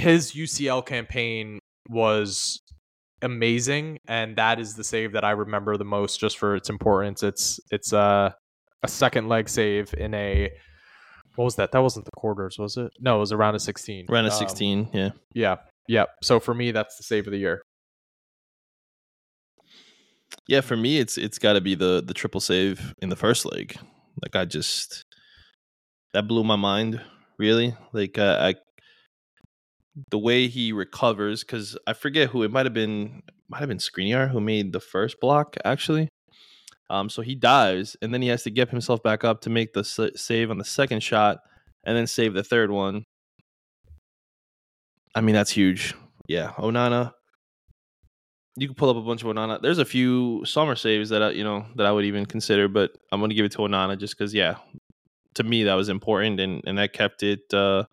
his UCL campaign was amazing and that is the save that I remember the most just for its importance. It's it's uh, a second leg save in a what was that? That wasn't the quarters, was it? No, it was around a 16. Round of Um, 16, yeah. yeah. Yeah. So for me that's the save of the year. Yeah, for me, it's it's got to be the the triple save in the first leg. Like I just that blew my mind. Really, like uh, I the way he recovers because I forget who it might have been. Might have been Skriniar who made the first block actually. Um, so he dives and then he has to get himself back up to make the save on the second shot and then save the third one. I mean that's huge. Yeah, Onana. You can pull up a bunch of Onana. There's a few summer saves that I, you know that I would even consider, but I'm going to give it to Onana just because, yeah, to me that was important and and that kept it uh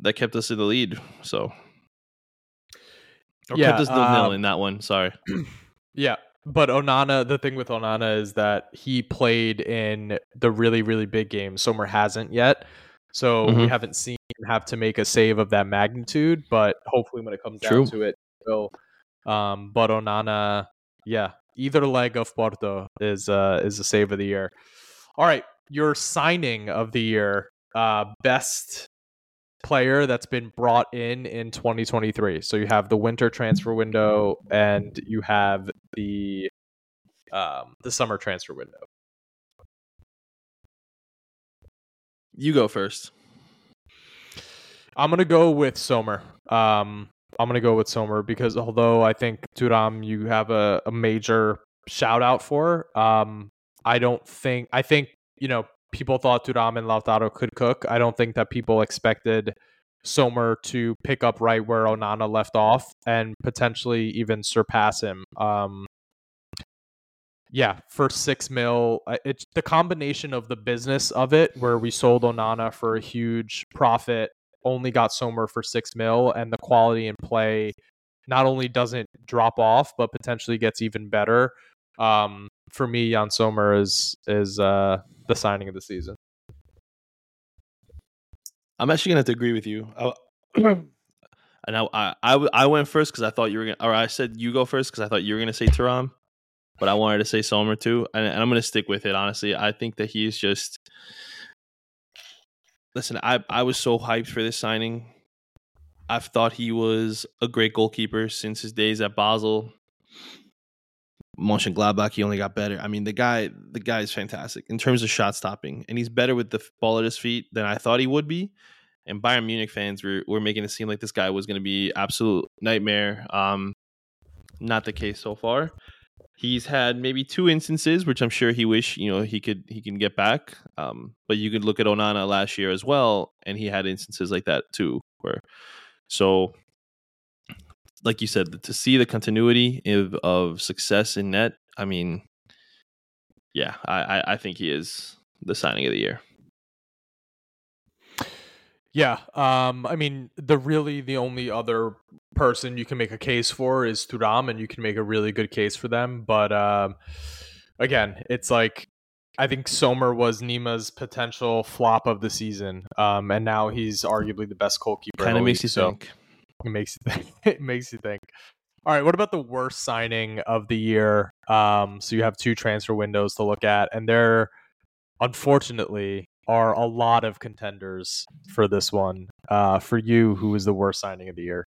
that kept us in the lead. So or Yeah, kept us nil nil um, in that one. Sorry. Yeah. But Onana, the thing with Onana is that he played in the really, really big game. Sommer hasn't yet. So we Mhm. haven't seen him have to make a save of that magnitude, but hopefully when it comes True. down to it, will. Um, but Onana, yeah, either leg of Porto is uh is a save of the year. All right, your signing of the year, uh, best player that's been brought in in 2023. So you have the winter transfer window and you have the um the summer transfer window. You go first. I'm gonna go with Sommer. Um, I'm gonna go with Sommer because although I think Thuram you have a, a major shout out for, um, I don't think I think you know people thought Thuram and Lautaro could cook. I don't think that people expected Sommer to pick up right where Onana left off and potentially even surpass him. Um, yeah, for six mil, uh, it's the combination of the business of it, where we sold Onana for a huge profit, only got Sommer for six mil, and the quality in play not only doesn't drop off, but potentially gets even better. Um, for me, Yann Sommer is is uh, the signing of the season. I'm actually gonna have to agree with you. I, and I, I, I, went first because I thought you were gonna, or I said you go first because I thought you were gonna say Thuram, but I wanted to say Sommer too, and, and I'm gonna stick with it. Honestly, I think that he's just. Listen, I, I was so hyped for this signing. I've thought he was a great goalkeeper since his days at Basel. Mönchengladbach, he only got better. I mean, the guy, the guy is fantastic in terms of shot stopping, and he's better with the ball at his feet than I thought he would be. And Bayern Munich fans were, were making it seem like this guy was going to be absolute nightmare. Um, not the case so far. He's had maybe two instances, which I'm sure he wish you know he could he can get back. Um, but you could look at Onana last year as well, and he had instances like that too. Where so like you said, to see the continuity of, of success in net, I mean, yeah, I, I, I think he is the signing of the year. Yeah, um, I mean, the really the only other person you can make a case for is Thuram, and you can make a really good case for them. But um, again, it's like I think Sommer was Nima's potential flop of the season, um, and now he's arguably the best goalkeeper. in Kind of makes you so think. It makes you think. it makes you think. All right, what about the worst signing of the year? Um, so you have two transfer windows to look at, and there, unfortunately, are a lot of contenders for this one. Uh, for you, who is the worst signing of the year?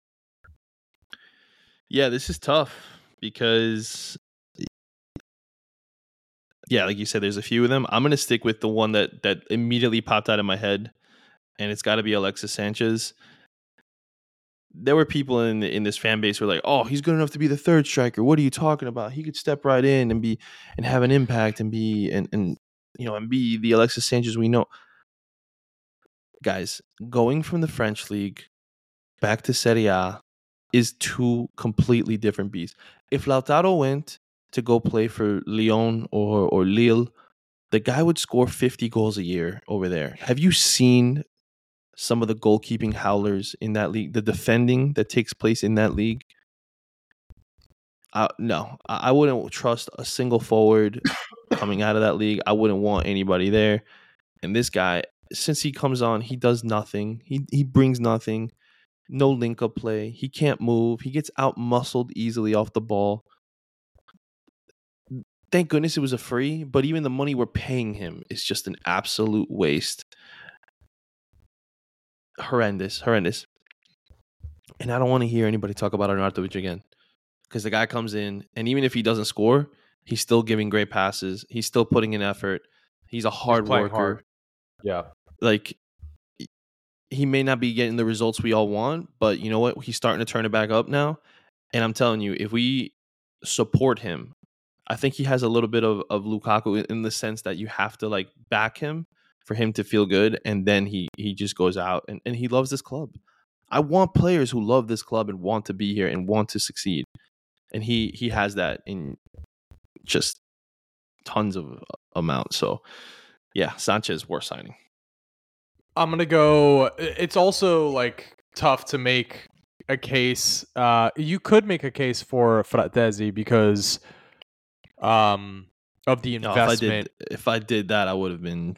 Yeah, this is tough because yeah, like you said, there's a few of them. I'm gonna stick with the one that that immediately popped out of my head, and it's got to be Alexis Sanchez. There were people in in this fan base who were like, "Oh, he's good enough to be the third striker. What are you talking about? He could step right in and be and have an impact and be and and you know and be the Alexis Sanchez we know." Guys, going from the French league back to Serie A is two completely different beasts. If Lautaro went to go play for Lyon or or Lille, the guy would score 50 goals a year over there. Have you seen some of the goalkeeping howlers in that league, the defending that takes place in that league? Uh, no, I, wouldn't trust a single forward coming out of that league. I wouldn't want anybody there. And this guy, since he comes on, he does nothing. He he brings nothing. No link up play. He can't move. He gets out muscled easily off the ball thank goodness it was a free, but even the money we're paying him is just an absolute waste. Horrendous, horrendous. And I don't want to hear anybody talk about Arnautovic again. Because the guy comes in, and even if he doesn't score, he's still giving great passes. He's still putting in effort. He's a hard He's worker. hard. Yeah. Like he may not be getting the results we all want, but you know what? He's starting to turn it back up now. And I'm telling you, if we support him I think he has a little bit of, of Lukaku in the sense that you have to like back him for him to feel good and then he he just goes out and, and he loves this club. I want players who love this club and want to be here and want to succeed. And he he has that in just tons of uh, amount. So yeah, Sanchez worth signing. I'm gonna go. It's also like tough to make a case. Uh, you could make a case for Frattesi because um of the No, if I investment. did if I did that I would have been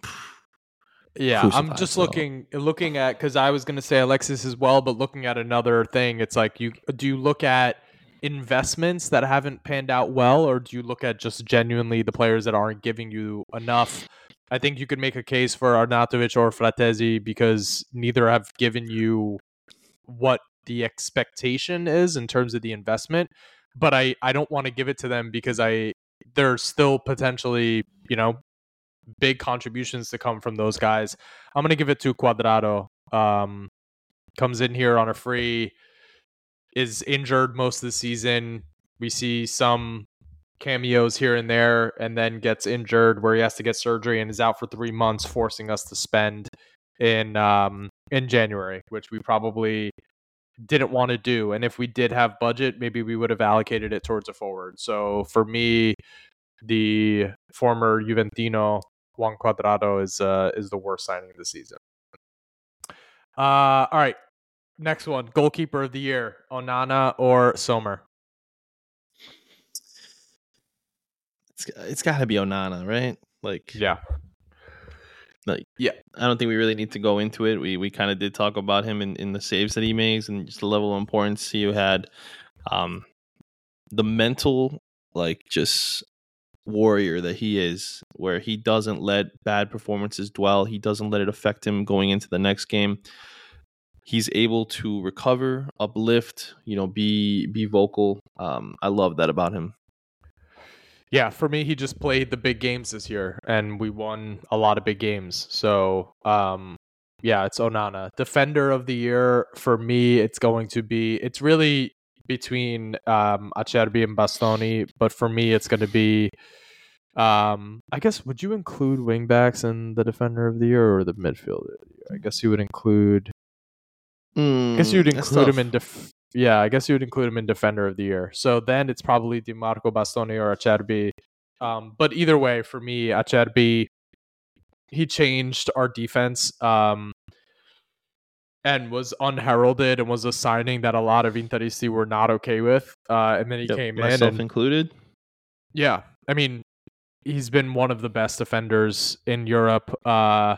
yeah, I'm just looking looking at because I was gonna say Alexis as well, but looking at another thing, it's like you do you look at investments that haven't panned out well, or do you look at just genuinely the players that aren't giving you enough? I think you could make a case for Arnautovic or Frattesi because neither have given you what the expectation is in terms of the investment. But I, I don't want to give it to them because I they're still potentially, you know, big contributions to come from those guys. I'm gonna give it to Cuadrado. Um, comes in here on a free, is injured most of the season. We see some cameos here and there, and then gets injured where he has to get surgery and is out for three months, forcing us to spend in um in January, which we probably didn't want to do. And if we did have budget, maybe we would have allocated it towards a forward. So for me, the former Juventino Juan Cuadrado is uh, is the worst signing of the season. Uh, all right, next one: goalkeeper of the year, Onana or Sommer. it's it's got to be Onana, right? Like Yeah, like Yeah. I don't think we really need to go into it. We we kind of did talk about him in, in the saves that he makes and just the level of importance he had. Um, the mental like just warrior that he is, where he doesn't let bad performances dwell. He doesn't let it affect him going into the next game. He's able to recover, uplift, you know, be be vocal. Um, I love that about him. yeah. For me, he just played the big games this year, and we won a lot of big games. So, um, yeah, it's Onana, defender of the year. For me, it's going to be. It's really between um, Acerbi and Bastoni, but for me, it's going to be. Um, I guess would you include wingbacks in the defender of the year or the midfielder? Of the year? I guess you would include. I guess you'd Mm, include him in def- yeah, I guess you would include him in defender of the year. So then it's probably DiMarco Bastoni or Acerbi. Um, but either way, for me, Acerbi, he changed our defense um, and was unheralded and was a signing that a lot of Interisti were not okay with. Uh, and then he Yep, came in myself included. yeah, I mean, he's been one of the best defenders in Europe. Uh,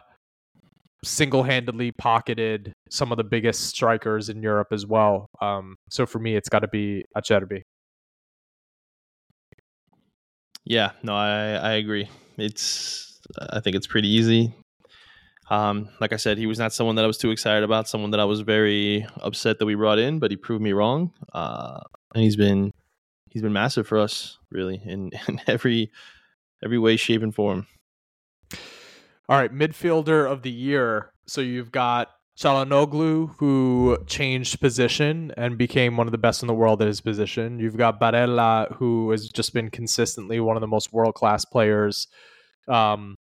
single-handedly pocketed some of the biggest strikers in Europe as well. Um, so for me, it's got to be Acerbi. Yeah, no, I I agree. It's I think it's pretty easy. Um, like I said, he was not someone that I was too excited about. Someone that I was very upset that we brought in, but he proved me wrong. Uh, and he's been he's been massive for us, really, in, in every every way, shape, and form. All right, midfielder of the year. So you've got Calhanoglu, who changed position and became one of the best in the world at his position. You've got Barella, who has just been consistently one of the most world class players, um,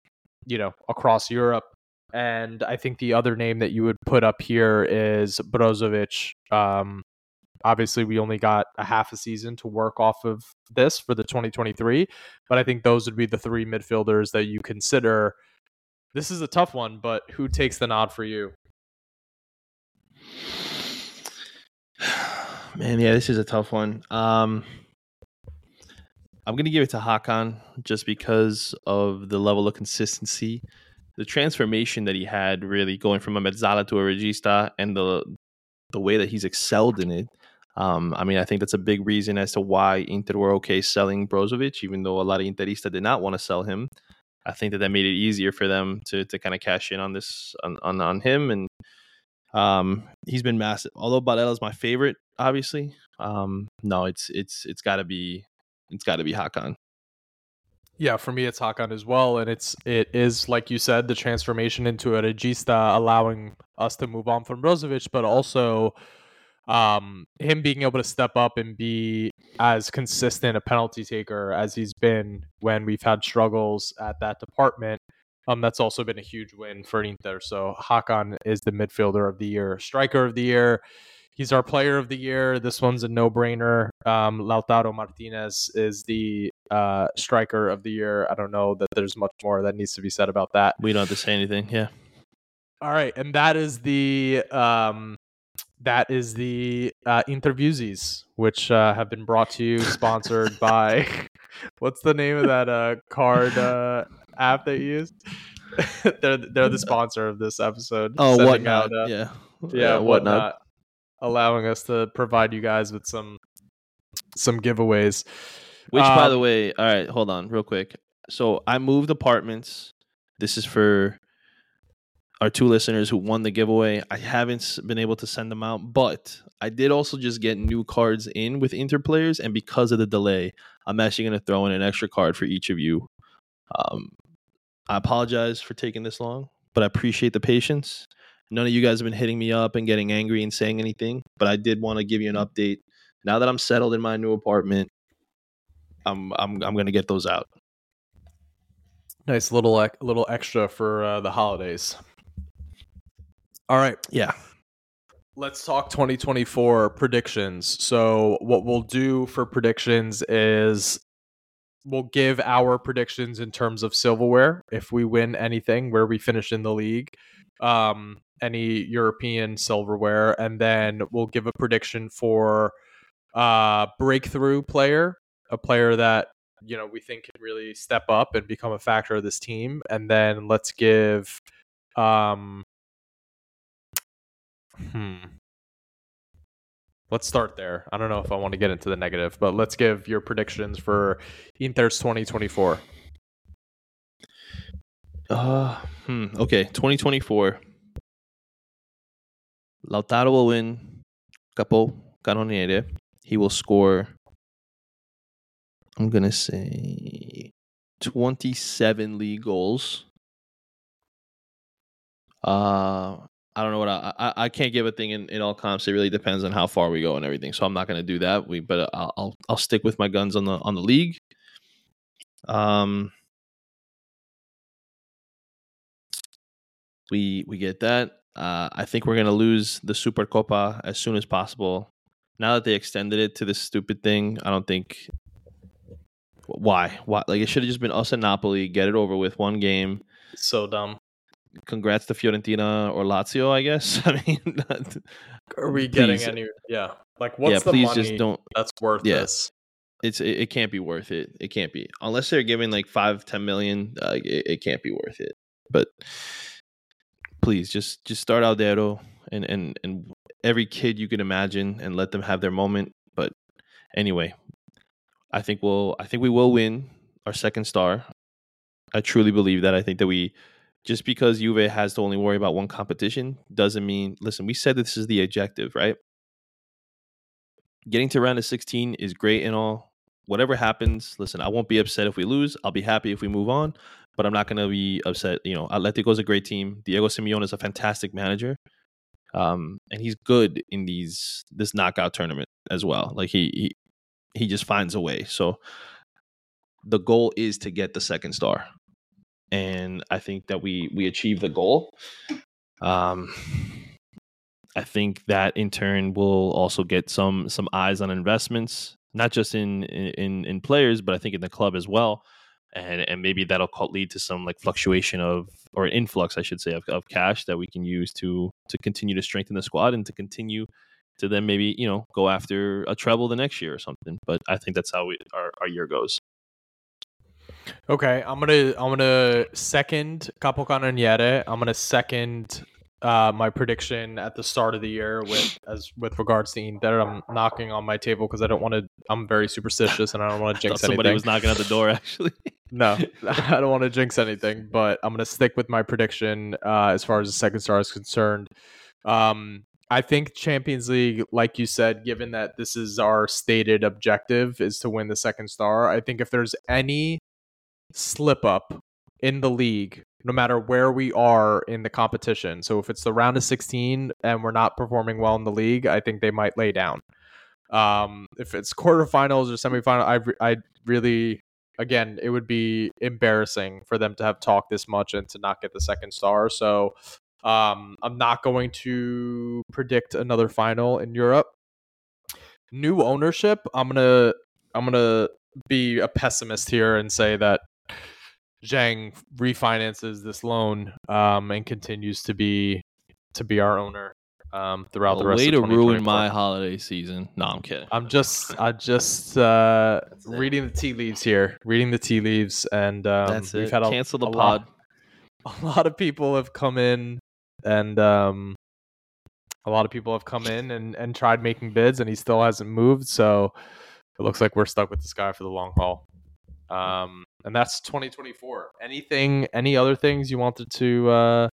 you know, across Europe. And I think the other name that you would put up here is Brozovic. Um, obviously, we only got a half a season to work off of this for the 2023, but I think those would be the three midfielders that you consider. This is a tough one, but who takes the nod for you? Man, yeah, this is a tough one. Um, I'm gonna give it to Hakan just because of the level of consistency, the transformation that he had, really going from a mezzala to a regista, and the the way that he's excelled in it. Um, I mean, I think that's a big reason as to why Inter were okay selling Brozovic, even though a lot of Interista did not want to sell him. I think that that made it easier for them to to kind of cash in on this on on, on him, and um, he's been massive. Although Barella is my favorite, obviously, um, no, it's it's it's got to be it's got to be Hakan. Yeah, for me it's Hakan as well, and it's it is like you said the transformation into a regista, allowing us to move on from Brozovic, but also um, him being able to step up and be as consistent a penalty taker as he's been when we've had struggles at that department. Um, that's also been a huge win for Inter. So Hakan is the midfielder of the year, striker of the year. He's our player of the year. This one's a no-brainer. Um, Lautaro Martinez is the uh, striker of the year. I don't know that there's much more that needs to be said about that. We don't have to say anything. Yeah. All right, and that is the um, that is the uh, InterViewees, which uh, have been brought to you, sponsored by. What's the name of that uh, card uh, app that you use? they're they're the sponsor of this episode. Oh, whatnot? out, uh, yeah. yeah, whatnot, allowing us to provide you guys with some some giveaways. Which, by Um, the way, all right, hold on, real quick. So I moved apartments. This is for our two listeners who won the giveaway. I haven't been able to send them out, but I did also just get new cards in with interplayers, and because of the delay, I'm actually going to throw in an extra card for each of you. Um, I apologize for taking this long, but I appreciate the patience. None of you guys have been hitting me up and getting angry and saying anything, but I did want to give you an update. Now that I'm settled in my new apartment, I'm I'm I'm gonna get those out. Nice little little extra for uh, the holidays. All right, Yeah. Let's talk 2024 predictions. So, what we'll do for predictions is we'll give our predictions in terms of silverware if we win anything where we finish in the league, um, any European silverware, and then we'll give a prediction for uh, breakthrough player, a player that you know we think can really step up and become a factor of this team, and then let's give. Um, Hmm. Let's start there. I don't know if I want to get into the negative, but let's give your predictions for Inter's 2024. Uh, hmm. Okay. 2024. Lautaro will win Capo Canoniere. He will score. I'm gonna say 27 league goals. Uh, I don't know what I I, I can't give a thing in, in all comps. It really depends on how far we go and everything. So I'm not gonna do that. We but I'll I'll, I'll stick with my guns on the on the league. Um, we we get that. Uh, I think we're gonna lose the Super Copa as soon as possible. Now that they extended it to this stupid thing, I don't think why why like it should have just been us and Napoli. Get it over with one game. So dumb. Congrats to Fiorentina or Lazio, I guess. I mean, Are we getting Please. any? Yeah. Like, what's yeah. the Please money just don't. that's worth Yeah. this? It's it, it can't be worth it. It can't be unless they're giving like five ten million. Uh, it, it can't be worth it. But please just just start Aldero and and and every kid you can imagine and let them have their moment. But anyway, I think we'll I think we will win our second star. I truly believe that. I think that we just because Juve has to only worry about one competition doesn't mean. Listen, we said this is the objective, right? Getting to round of 16 is great and all. Whatever happens, listen, I won't be upset if we lose. I'll be happy if we move on, but I'm not going to be upset. You know, Atletico is a great team. Diego Simeone is a fantastic manager, um, and he's good in these this knockout tournament as well. Like he he he just finds a way. So the goal is to get the second star and I think that we we achieve the goal. Um, I think that in turn will also get some some eyes on investments, not just in in in players, but I think in the club as well, and and maybe that'll lead to some like fluctuation of or influx, I should say, of, of cash that we can use to to continue to strengthen the squad and to continue to then maybe you know go after a treble the next year or something. But I think that's how we, our our year goes. Okay, I'm gonna I'm gonna second Capocannoniere. I'm gonna second uh, my prediction at the start of the year with as with regards to Inter. I'm knocking on my table because I don't want to. I'm very superstitious and I don't want to jinx somebody anything. was knocking at the door actually. no, I don't want to jinx anything, but I'm gonna stick with my prediction uh, as far as the second star is concerned. Um, I think Champions League, like you said, given that this is our stated objective, is to win the second star. I think if there's any slip up in the league, no matter where we are in the competition. So if it's the round of 16 and we're not performing well in the league, I think they might lay down. Um, if it's quarterfinals or semifinal, I I really again it would be embarrassing for them to have talked this much and to not get the second star. So um, I'm not going to predict another final in Europe. New ownership, I'm gonna I'm gonna be a pessimist here and say that Zhang refinances this loan um, and continues to be to be our owner um, throughout the rest way of to ruin my holiday season. No, I'm kidding. I'm just I just uh, reading the tea leaves here, reading the tea leaves, and um, That's we've had a, Cancel the a pod. Lot, a lot of people have come in, and um, a lot of people have come in and and tried making bids, and he still hasn't moved. So it looks like we're stuck with this guy for the long haul. Um, and that's 2024. Anything, any other things you wanted to uh,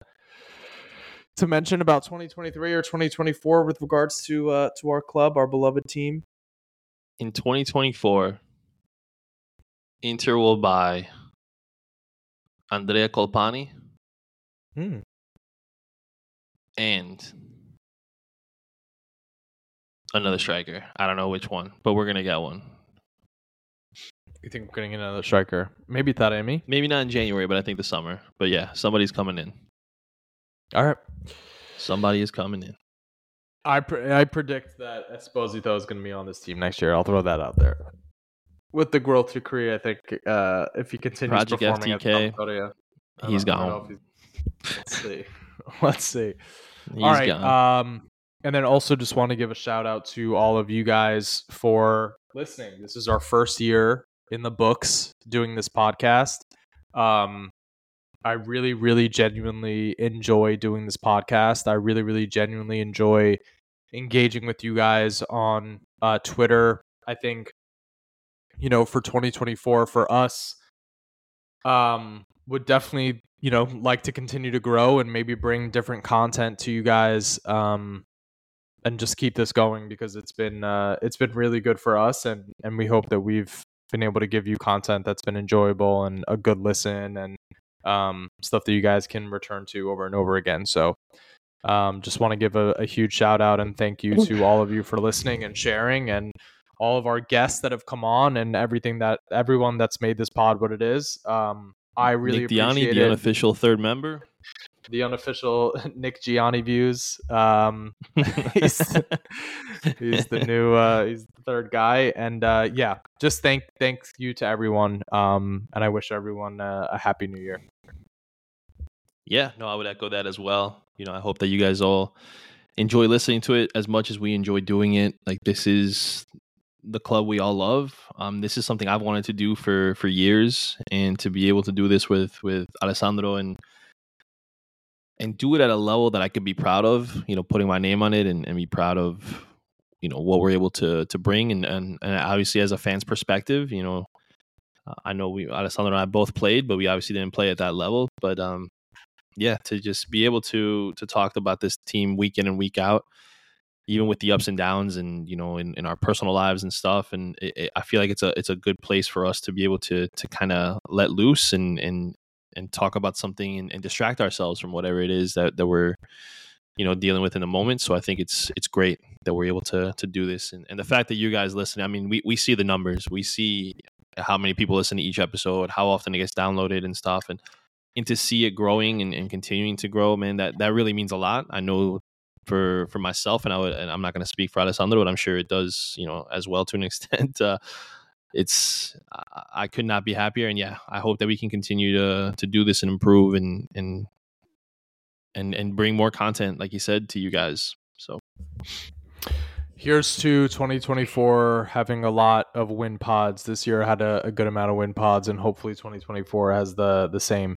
to mention about 2023 or 2024 with regards to uh, to our club, our beloved team? In 2024, Inter will buy Andrea Colpani Hmm. And another striker. I don't know which one, but we're gonna get one. You think we're getting another striker? Maybe Taremi. Maybe not in January, but I think the summer. But yeah, somebody's coming in. All right. Somebody is coming in. I pre- I predict that Esposito is going to be on this team next year. I'll throw that out there. With the growth decree, I think uh, if he continues Project performing at FTK, Sampdoria, I he's don't- I don't know gone. he's- Let's see. Let's see. He's all right. gone. Um, and then also just want to give a shout out to all of you guys for listening. This is our first year in the books doing this podcast. Um, I really, really genuinely enjoy doing this podcast. I really, really genuinely enjoy engaging with you guys on uh, Twitter. I think, you know, for 2024 for us, um, would definitely, you know, like to continue to grow and maybe bring different content to you guys. Um, and just keep this going because it's been uh, it's been really good for us and and we hope that we've been able to give you content that's been enjoyable and a good listen and um, stuff that you guys can return to over and over again. So, um, just want to give a, a huge shout out and thank you to all of you for listening and sharing, and all of our guests that have come on and everything that everyone that's made this pod what it is. Um, I really Nick Diani, the unofficial third member. the unofficial Nick Gianni views. Um, he's he's the new uh he's the third guy and uh yeah just thank thank you to everyone um and i wish everyone uh, a happy new year Yeah, no, I would echo that as well. You know, I hope that you guys all enjoy listening to it as much as we enjoy doing it. Like this is the club we all love. Um, this is something I've wanted to do for for years, and to be able to do this with with Alessandro and and do it at a level that I could be proud of. You know, putting my name on it and, and be proud of you know what we're able to to bring, and and, and obviously as a fan's perspective, you know. I know we Alessandro and I both played, but we obviously didn't play at that level. But um, yeah, to just be able to to talk about this team week in and week out, even with the ups and downs, and you know, in, in our personal lives and stuff. And it, it, I feel like it's a it's a good place for us to be able to to kind of let loose and and and talk about something and, and distract ourselves from whatever it is that that we're you know dealing with in the moment. So i think it's it's great that we're able to to do this. And, and the fact that you guys listen i mean we, we see the numbers. We see how many people listen to each episode how often it gets downloaded and stuff. And and to see it growing and, and continuing to grow man that that really means a lot. I know for for myself and i would and i'm not going to speak for alessandro but i'm sure it does you know as well to an extent uh, it's I could not be happier, and yeah, I hope that we can continue to to do this and improve and and and and bring more content, like you said, to you guys. So here's to 2024 having a lot of win pods. This year had a, a good amount of win pods, and hopefully 2024 has the the same.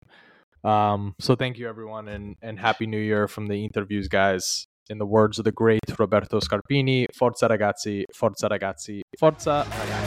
Um, so thank you everyone, and and happy New Year from the InterViewees guys. In the words of the great Roberto Scarpini, Forza ragazzi, Forza ragazzi, Forza ragazzi.